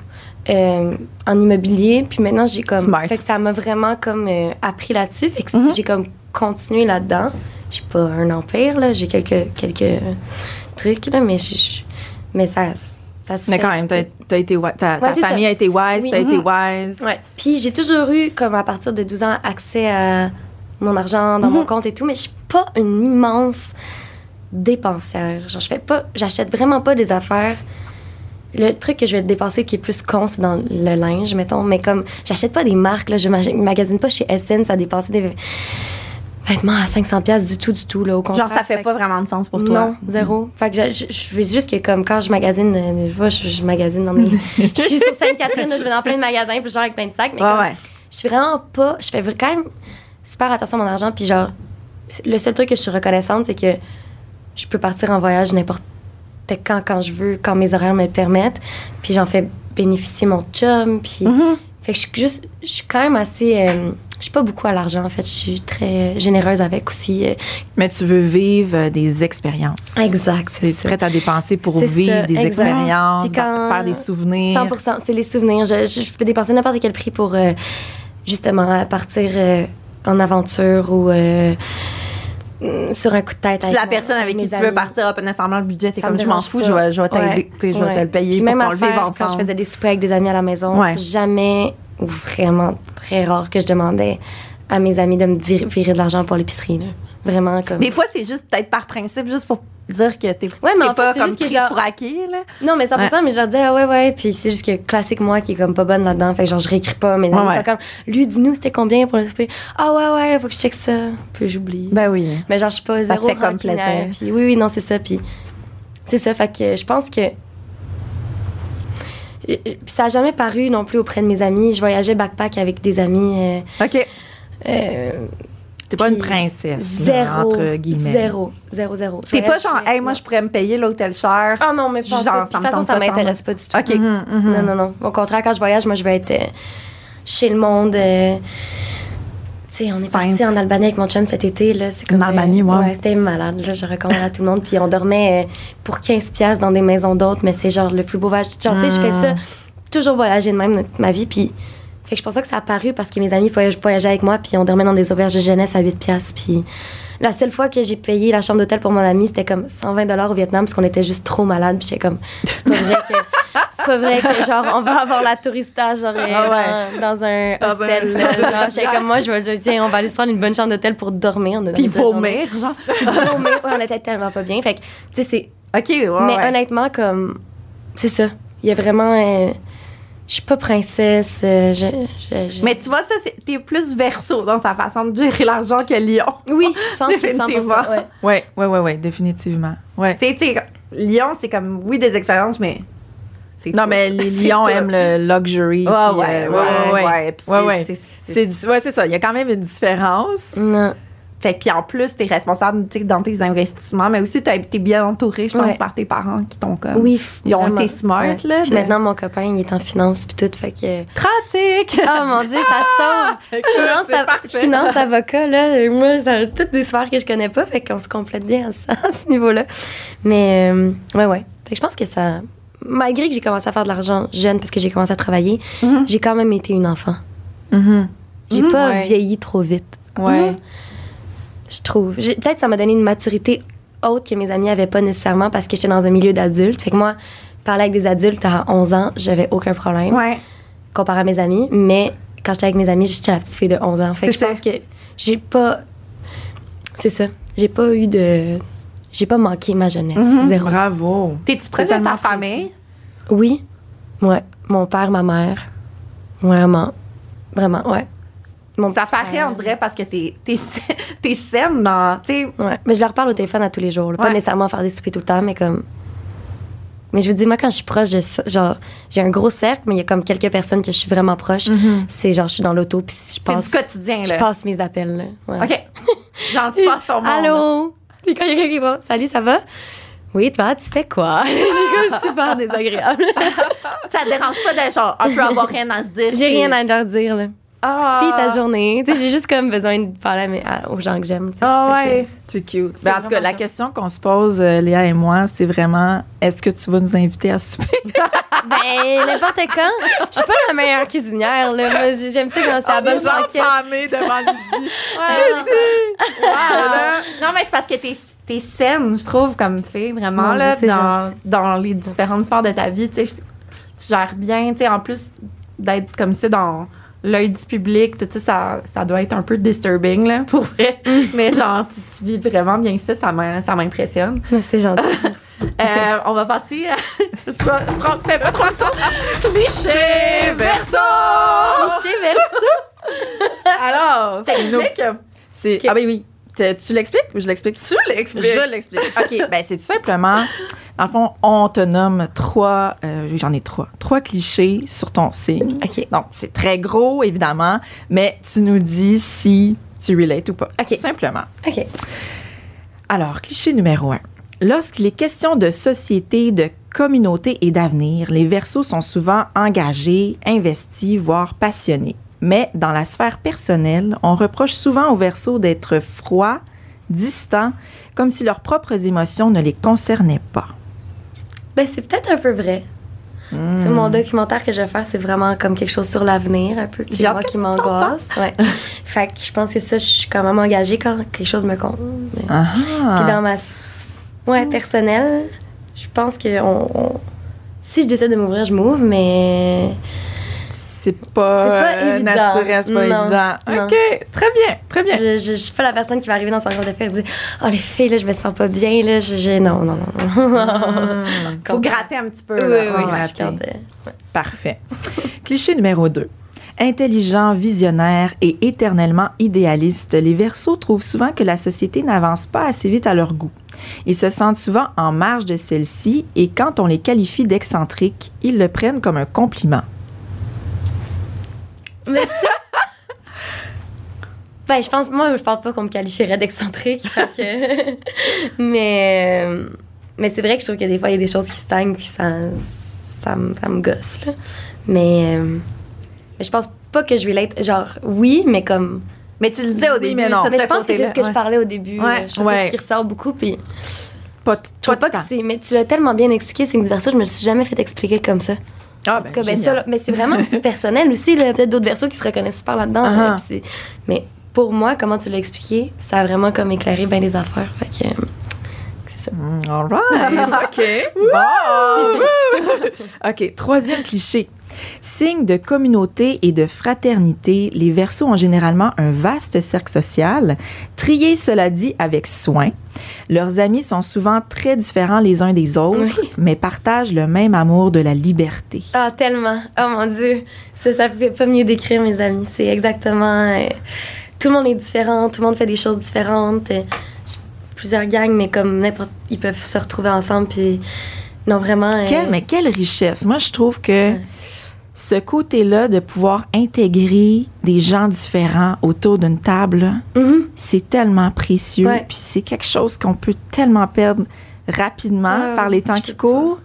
euh, en immobilier, puis maintenant j'ai comme. Smart. Fait que ça m'a vraiment comme euh, appris là-dessus. Fait que Mhm. j'ai comme continué là-dedans. J'ai pas un empire, là. J'ai quelques, quelques trucs, là, mais, mais ça, ça se Mais fait. quand même, t'as as été, ta, Ouais, famille ça. a été wise, Oui. t'as été Mhm. wise. Ouais. Puis j'ai toujours eu, comme à partir de 12 ans, accès à mon argent dans Mhm. mon compte et tout, mais je suis pas une immense dépensière. Genre, je fais pas, j'achète vraiment pas des affaires. Le truc que je vais dépenser qui est plus con, c'est dans le linge, mettons. Mais comme, j'achète pas des marques, là. Je mag- magasine pas chez Essence à dépenser des vêtements à 500$ piastres du tout, du tout, là. Au contraire. Genre, ça fait que- pas vraiment de sens pour toi. non, zéro. Fait que je, je, je veux juste que, comme quand je magasine, euh, des fois, je, je magasine dans mes. je suis sur Sainte-Catherine, je vais dans plein de magasins, puis genre avec plein de sacs. Mais Ouais, comme, ouais. je suis vraiment pas. Je fais quand même super attention à mon argent. Puis genre, le seul truc que je suis reconnaissante, c'est que je peux partir en voyage n'importe quand, quand je veux, quand mes horaires me le permettent. Puis j'en fais bénéficier mon chum. Puis. Mhm. Fait que je suis juste. Je suis quand même assez. euh, je suis pas beaucoup à l'argent, en fait. Je suis très généreuse avec aussi. euh, Mais tu veux vivre euh, des expériences. exact, Tu es c'est ça. prête à dépenser pour vivre ça, des exact. expériences, quand- faire des souvenirs. 100% c'est les souvenirs. Je, je- je peux dépenser n'importe quel prix pour euh, justement partir euh, en aventure ou euh, mm, sur un coup de tête. Si la personne avec qui tu veux partir a pas nécessairement le budget, c'est comme me je m'en fous, je vais, je vais Ouais. je vais Ouais. te le payer Puis pour qu'on le vive affaire, ensemble. Quand je faisais des soupers avec des amis à la maison, Ouais. jamais, vraiment très rare que je demandais à mes amis de me vir- virer de l'argent pour l'épicerie. Vraiment comme. Des fois, c'est juste peut-être par principe, juste pour dire que t'es Ouais, mais en fait, pas comme juste que prise genre- pour acquis, là. Non, mais 100%, mais je leur disais, ah ouais, ouais. Puis c'est juste que classique moi qui est comme pas bonne là-dedans. Fait que genre, je réécris pas. Mes amis Ouais, ouais. sont comme, lui, dis-nous, c'était combien pour le souper? Ah ouais, ouais, faut que je check ça. Puis j'oublie. Ben oui. mais genre, je suis pas ça zéro fait comme plaisir. Puis oui, oui, non, c'est ça. Puis c'est ça. Fait que je pense que. Puis ça a jamais paru non plus auprès de mes amis. Je voyageais backpack avec des amis. euh, OK. euh, T'es pas une princesse, zéro. entre guillemets. Zéro. Zéro, zéro. T'es pas genre, hey, moi, je pourrais me payer l'hôtel cher. Ah non, mais pas en Genre. De toute façon, ça m'intéresse pas du tout. OK. Non, non, non. Au contraire, quand je voyage, moi, je vais être euh, chez le monde. Euh, tu sais, on est parti en Albanie avec mon chum cet été. Là, c'est comme, En Albanie, euh, wow. Ouais, c'était malade. Là, je recommande à tout le monde. Puis on dormait euh, pour 15$ piastres dans des maisons d'autres, mais c'est genre le plus beau voyage. Genre, tu sais, je fais ça, toujours voyager de même toute ma vie. Puis, fait que je pense que ça a apparu parce que mes amis voyage- voyageaient avec moi, puis on dormait dans des auberges de jeunesse à 8$. piastres, Puis la seule fois que j'ai payé la chambre d'hôtel pour mon ami, c'était comme 120$ au Vietnam parce qu'on était juste trop malades. Puis j'étais comme, c'est pas vrai que. C'est pas vrai que genre on va avoir la tourista genre Ah dans, dans un Dans un- hostel. Genre, j'étais comme moi, je vais tiens, on va aller se prendre une bonne chambre d'hôtel pour dormir. Puis vomir, genre. Vomir. Ouais, on était tellement pas bien. Fait que tu sais c'est OK, ouais, mais ouais. honnêtement comme c'est ça. Il y a vraiment euh, je suis pas princesse, euh, je, je- je- Mais tu vois, ça, c'est- t'es plus verso dans ta façon de gérer l'argent que Lyon. oui, je pense que c'est 100%. Définitivement. Ouais. Ouais, ouais, ouais, ouais, définitivement. Ouais. Tu sais, Lyon, c'est comme, oui, des expériences, mais. c'est Non, tout. mais les lions aiment le luxury. Ouais, puis, ouais, euh, ouais, ouais. Ouais, c'est- ouais. c'est- c'est- C'est, ouais, c'est ça. Il y a quand même une différence. Non. Fait que, puis en plus, t'es responsable tu sais, dans tes investissements, mais aussi t'as- t'es bien entouré, je pense, Ouais. par tes parents qui t'ont comme. Oui. Ils ont été smart, Ouais. là. Puis de- maintenant, mon copain, il est en finance puis tout, fait que... Pratique! Oh mon Dieu, ça sauve! Finance, C'est av- finance, avocat, là, moi, c'est toutes des sphères que je connais pas, fait qu'on se complète bien à, ça- à ce niveau-là. Mais, euh, ouais, ouais. Fait que je pense que ça... Malgré que j'ai commencé à faire de l'argent jeune parce que j'ai commencé à travailler, Mhm. j'ai quand même été une enfant. Mhm. J'ai Mhm. pas Ouais. vieilli trop vite, Ouais. Je trouve. Peut-être que ça m'a donné une maturité haute que mes amis avaient pas nécessairement parce que j'étais dans un milieu d'adultes. Fait que moi, parler avec des adultes à 11 ans, j'avais aucun problème Ouais. comparé à mes amis. Mais quand j'étais avec mes amis, j'étais la petite fille de 11 ans. Fait que je pense que j'ai pas. C'est ça. J'ai pas eu de. J'ai pas manqué ma jeunesse. Mhm. Zéro. Bravo. T'es-tu proche de ta famille? Oui. Ouais. Mon père, ma mère. Vraiment. Vraiment, ouais. Ça paraît, on dirait, parce que t'es, t'es, t'es saine dans. Ouais. Mais je leur parle au téléphone à tous les jours. là. Pas Ouais. nécessairement faire des soupers tout le temps, mais comme. Mais je vous dis, moi, quand je suis proche genre, j'ai un gros cercle, mais il y a comme quelques personnes que je suis vraiment proche. Mhm. C'est genre, je suis dans l'auto, puis je c'est passe. du quotidien, Je là. passe mes appels, là. Ouais. OK. Genre, tu passes ton monde. Allô? Puis quand il y a quelqu'un qui va, salut, ça va? Oui, toi, tu fais quoi? J'ai comme super désagréable. Ça te dérange pas de genre, un peu avoir rien à se dire. J'ai rien à leur dire, là. Ah. Puis ta journée. Tu sais, j'ai juste comme besoin de parler à mes- à- aux gens que j'aime. Ah que- ouais. C'est cute. Ben, en tout cas, la question qu'on se pose, euh, Léa et moi, c'est vraiment est-ce que tu vas nous inviter à souper? Ben, n'importe quand. Je suis pas la meilleure cuisinière, là. J'aime ça quand c'est à bonne famille devant midi. Ouais. Wow. Non, mais c'est parce que t'es, t'es saine, je trouve, comme fille, vraiment, là, dans, dans les différentes sphères de ta vie. Tu sais, tu gères bien, tu sais, en plus d'être comme ça dans l'œil du public, tout ça, ça, ça doit être un peu disturbing, là, pour vrai. mais genre, tu, tu vis vraiment bien ça, ça, m'impressionne. C'est gentil. Euh, on va passer à... Fais pas trop ça. Verso! Cliché verso. Alors, c'est une autre-. Ah oui, oui. Tu l'expliques ou je l'explique? Tu l'expliques. Je l'explique. OK, ben c'est tout simplement, dans le fond, on te nomme trois, euh, j'en ai trois, trois clichés sur ton signe. OK. Donc, c'est très gros, évidemment, mais tu nous dis si tu relates ou pas. OK. Tout simplement. OK. Alors, cliché numéro un. Lorsqu'il est question de société, de communauté et d'avenir, les Verseaux sont souvent engagés, investis, voire passionnés. Mais dans la sphère personnelle, on reproche souvent aux Verseaux d'être froids, distants, comme si leurs propres émotions ne les concernaient pas. Ben, c'est peut-être un peu vrai. Hmm. C'est mon documentaire que je vais faire, c'est vraiment comme quelque chose sur l'avenir, un peu, moi qui tu m'angoisse. Ouais. fait que je pense que ça, je suis quand même engagée quand quelque chose me compte. Mais- Ah Puis ah. dans ma ouais, personnelle, je pense que on, on- si je décide de m'ouvrir, je m'ouvre, mais C'est pas, pas euh, évident. naturel, c'est pas Non, évident. non. OK, très bien, très bien. je, je, je suis pas la personne qui va arriver dans son groupe de faire et dire Oh, les filles, là, je me sens pas bien, là. Je, non, non, non. Hmm. Faut gratter un petit peu. oui, là. oui, oui. ouais. Parfait. Cliché numéro 2. Intelligent, visionnaire et éternellement idéaliste, les Verseaux trouvent souvent que la société n'avance pas assez vite à leur goût. Ils se sentent souvent en marge de celle-ci et quand on les qualifie d'excentriques, ils le prennent comme un compliment. Mais ben, je pense, moi, je pense pas qu'on me qualifierait d'excentrique. que- mais mais c'est vrai que je trouve que des fois, il y a des choses qui stagnent, puis ça, ça, me- ça me gosse. Là. Mais, euh, mais je pense pas que je relate. Genre, oui, mais comme. Mais tu le disais au Oui, début, mais non. Mais je pense que c'est ce que je parlais au début. Ouais. euh, Je trouve Ouais. que c'est ce qui ressort beaucoup. Puis Pas, trouve pas que c'est. Mais tu l'as tellement bien expliqué, c'est une verso, je me suis jamais fait expliquer comme ça. Ah, En tout cas, ben, ça, mais c'est vraiment personnel aussi. là. Peut-être d'autres versos qui se reconnaissent super là-dedans. Là, puis c'est- mais pour moi, comment tu l'as expliqué, ça a vraiment comme éclairé bien les affaires. Fait que, euh, c'est ça. Mm, all right. OK. Bon. OK. Troisième cliché. Signe de communauté et de fraternité, les Verseaux ont généralement un vaste cercle social, trié, cela dit, avec soin. Leurs amis sont souvent très différents les uns des autres, Oui. mais partagent le même amour de la liberté. Ah, tellement. Oh mon Dieu. Ça, ça fait pas mieux décrire mes amis. C'est exactement. euh, tout le monde est différent, tout le monde fait des choses différentes. euh, plusieurs gangs, mais comme n'importe. Ils peuvent se retrouver ensemble, puis. Non, vraiment. euh, Quelle, mais quelle richesse. Moi, je trouve que ce côté-là de pouvoir intégrer des gens différents autour d'une table, Mhm. c'est tellement précieux. Ouais. Puis c'est quelque chose qu'on peut tellement perdre rapidement par les temps qui courent.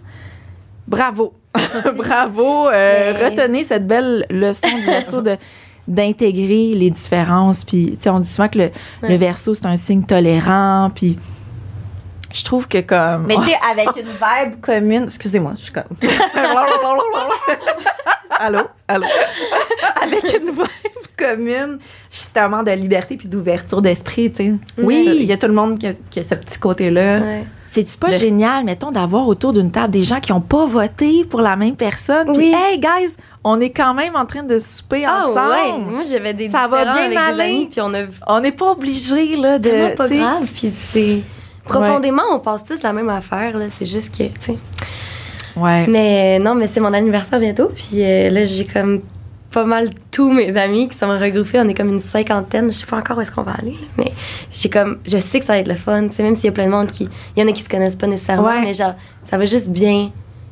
Bravo. Bravo. Euh, Mais- Retenez cette belle leçon du verso de d'intégrer les différences. Puis, tu sais, on dit souvent que le, Ouais. le verso, c'est un signe tolérant. Puis, je trouve que comme... Mais tu sais, avec une vibe commune. Excusez-moi, je suis comme. allô? Allô? avec une vibe commune, justement, de liberté puis d'ouverture d'esprit, tu sais. Oui. Il y a tout le monde qui a, qui a ce petit côté-là. Ouais. C'est-tu pas génial, mettons, d'avoir autour d'une table des gens qui n'ont pas voté pour la même personne? Puis, Oui. hey, guys, on est quand même en train de souper Ah ensemble. ouais, moi j'avais des Ça va bien avec aller. des amis puis on a On n'est pas obligé là, de. vraiment pas grave puis c'est profondément on passe tous la même affaire là, c'est juste que tu sais. Ouais. Mais euh, non, mais c'est mon anniversaire bientôt puis euh, là j'ai comme pas mal tous mes amis qui sont regroupés, on est comme une cinquantaine, je sais pas encore où est-ce qu'on va aller, mais j'ai comme je sais que ça va être le fun, tu sais même s'il y a plein de monde qui il y en a qui se connaissent pas nécessairement, Ouais. mais genre ça va juste bien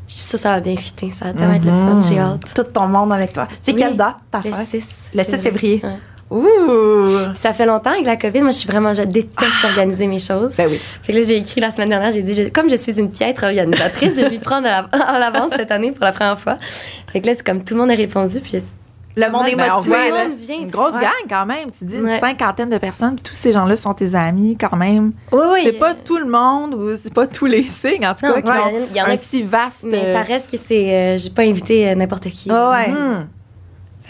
je suis sûre que ça va bien fitter, ça va tellement être le fun, Mhm. j'ai hâte. Tout ton monde avec toi. C'est Oui. quelle date ta Le fête? 6. Le 6 février. Ouais. Ouh! Ça fait longtemps avec la COVID, moi je suis vraiment, je déteste organiser mes choses. Ben oui. Fait que là, j'ai écrit la semaine dernière, j'ai dit, je- comme je suis une piètre organisatrice, je vais m'y prendre en avance cette année pour la première fois. Fait que là, c'est comme tout le monde a répondu, puis Le monde est Ben, motivé. voit, là. vient. Une grosse Ouais. gang quand même. Tu dis une Ouais. cinquantaine de personnes, puis tous ces gens-là sont tes amis quand même. Oui, oui. C'est pas tout le monde ou c'est pas tous les signes, en tout Non, cas, qui ont il y en a un qui- si vaste. Mais ça reste que c'est. euh, j'ai pas invité euh, n'importe qui. Ah ouais. Hmm.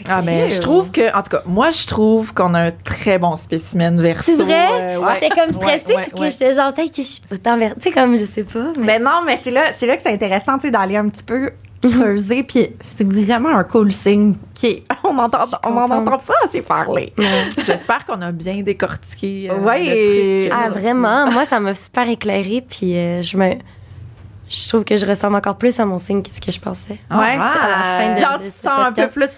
Ah, mais je trouve que, en tout cas, moi, je trouve qu'on a un très bon spécimen verso. C'est vrai? Euh, ouais. J'étais comme stressée Ouais, ouais, parce que ouais. j'étais genre, que je suis autant verte. Tu sais, comme, je sais pas. Mais... Mais non, mais c'est là, c'est là que c'est intéressant, tu sais, d'aller un petit peu creuser. Puis c'est vraiment un cool signe qui est- on entend, on entend pas assez parler. J'espère qu'on a bien décortiqué euh, Ouais. le truc. Ah, vraiment? Moi, ça m'a super éclairée, puis euh, je me. Je trouve que je ressemble encore plus à mon signe que ce que je pensais. Ah, Ouais, wow. à la fin de- Genre, tu sens un peu plus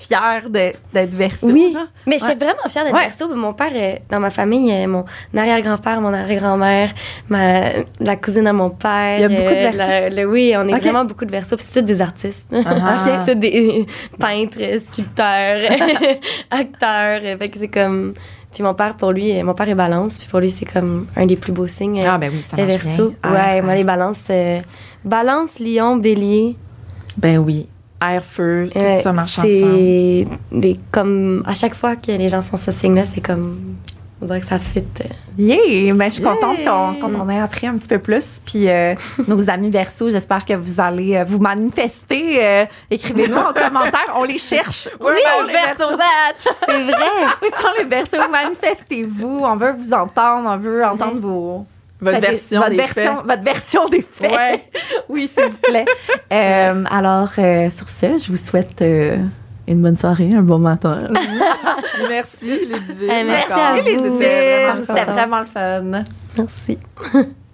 fière de- d'être verso. Oui. genre. Mais j'étais Ouais. vraiment fière d'être Ouais. verso. Mon père, euh, dans ma famille, euh, mon arrière-grand-père, mon arrière-grand-mère, ma, la cousine à mon père. Il y a beaucoup de euh, versos. la- le- oui, on est vraiment beaucoup de versos. Puis c'est tous des artistes. Ah. Tous des peintres, sculpteurs, acteurs. Fait que c'est comme. Puis mon père, pour lui, mon père est balance. Puis pour lui, c'est comme un des plus beaux signes. Ah, ben oui, ça les marche versos. bien. Ah, ouais, ah. moi, les balances. euh, balance, lion, bélier. Ben oui. Air, feu, tout Ouais, ça marche ensemble. c'est des- comme à chaque fois que les gens sont ce signe-là, c'est comme on dirait que ça fit. euh. Yeah! Ben, je suis Yeah. contente qu'on qu'on en ait appris un petit peu plus. Puis, euh, nos amis verso, j'espère que vous allez euh, vous manifester. Euh, Écrivez-nous en commentaire. On les cherche. Où sont les versos? C'est vrai. Où sont les versos? Manifestez-vous. On veut vous entendre. On veut entendre vos. Votre version votre des version, votre version des faits. Ouais. oui, s'il vous plaît. Euh, alors, euh, sur ce, je vous souhaite euh, une bonne soirée, un bon matin. Merci, Ludivine. Merci à vous. C'était vraiment le fun. Merci.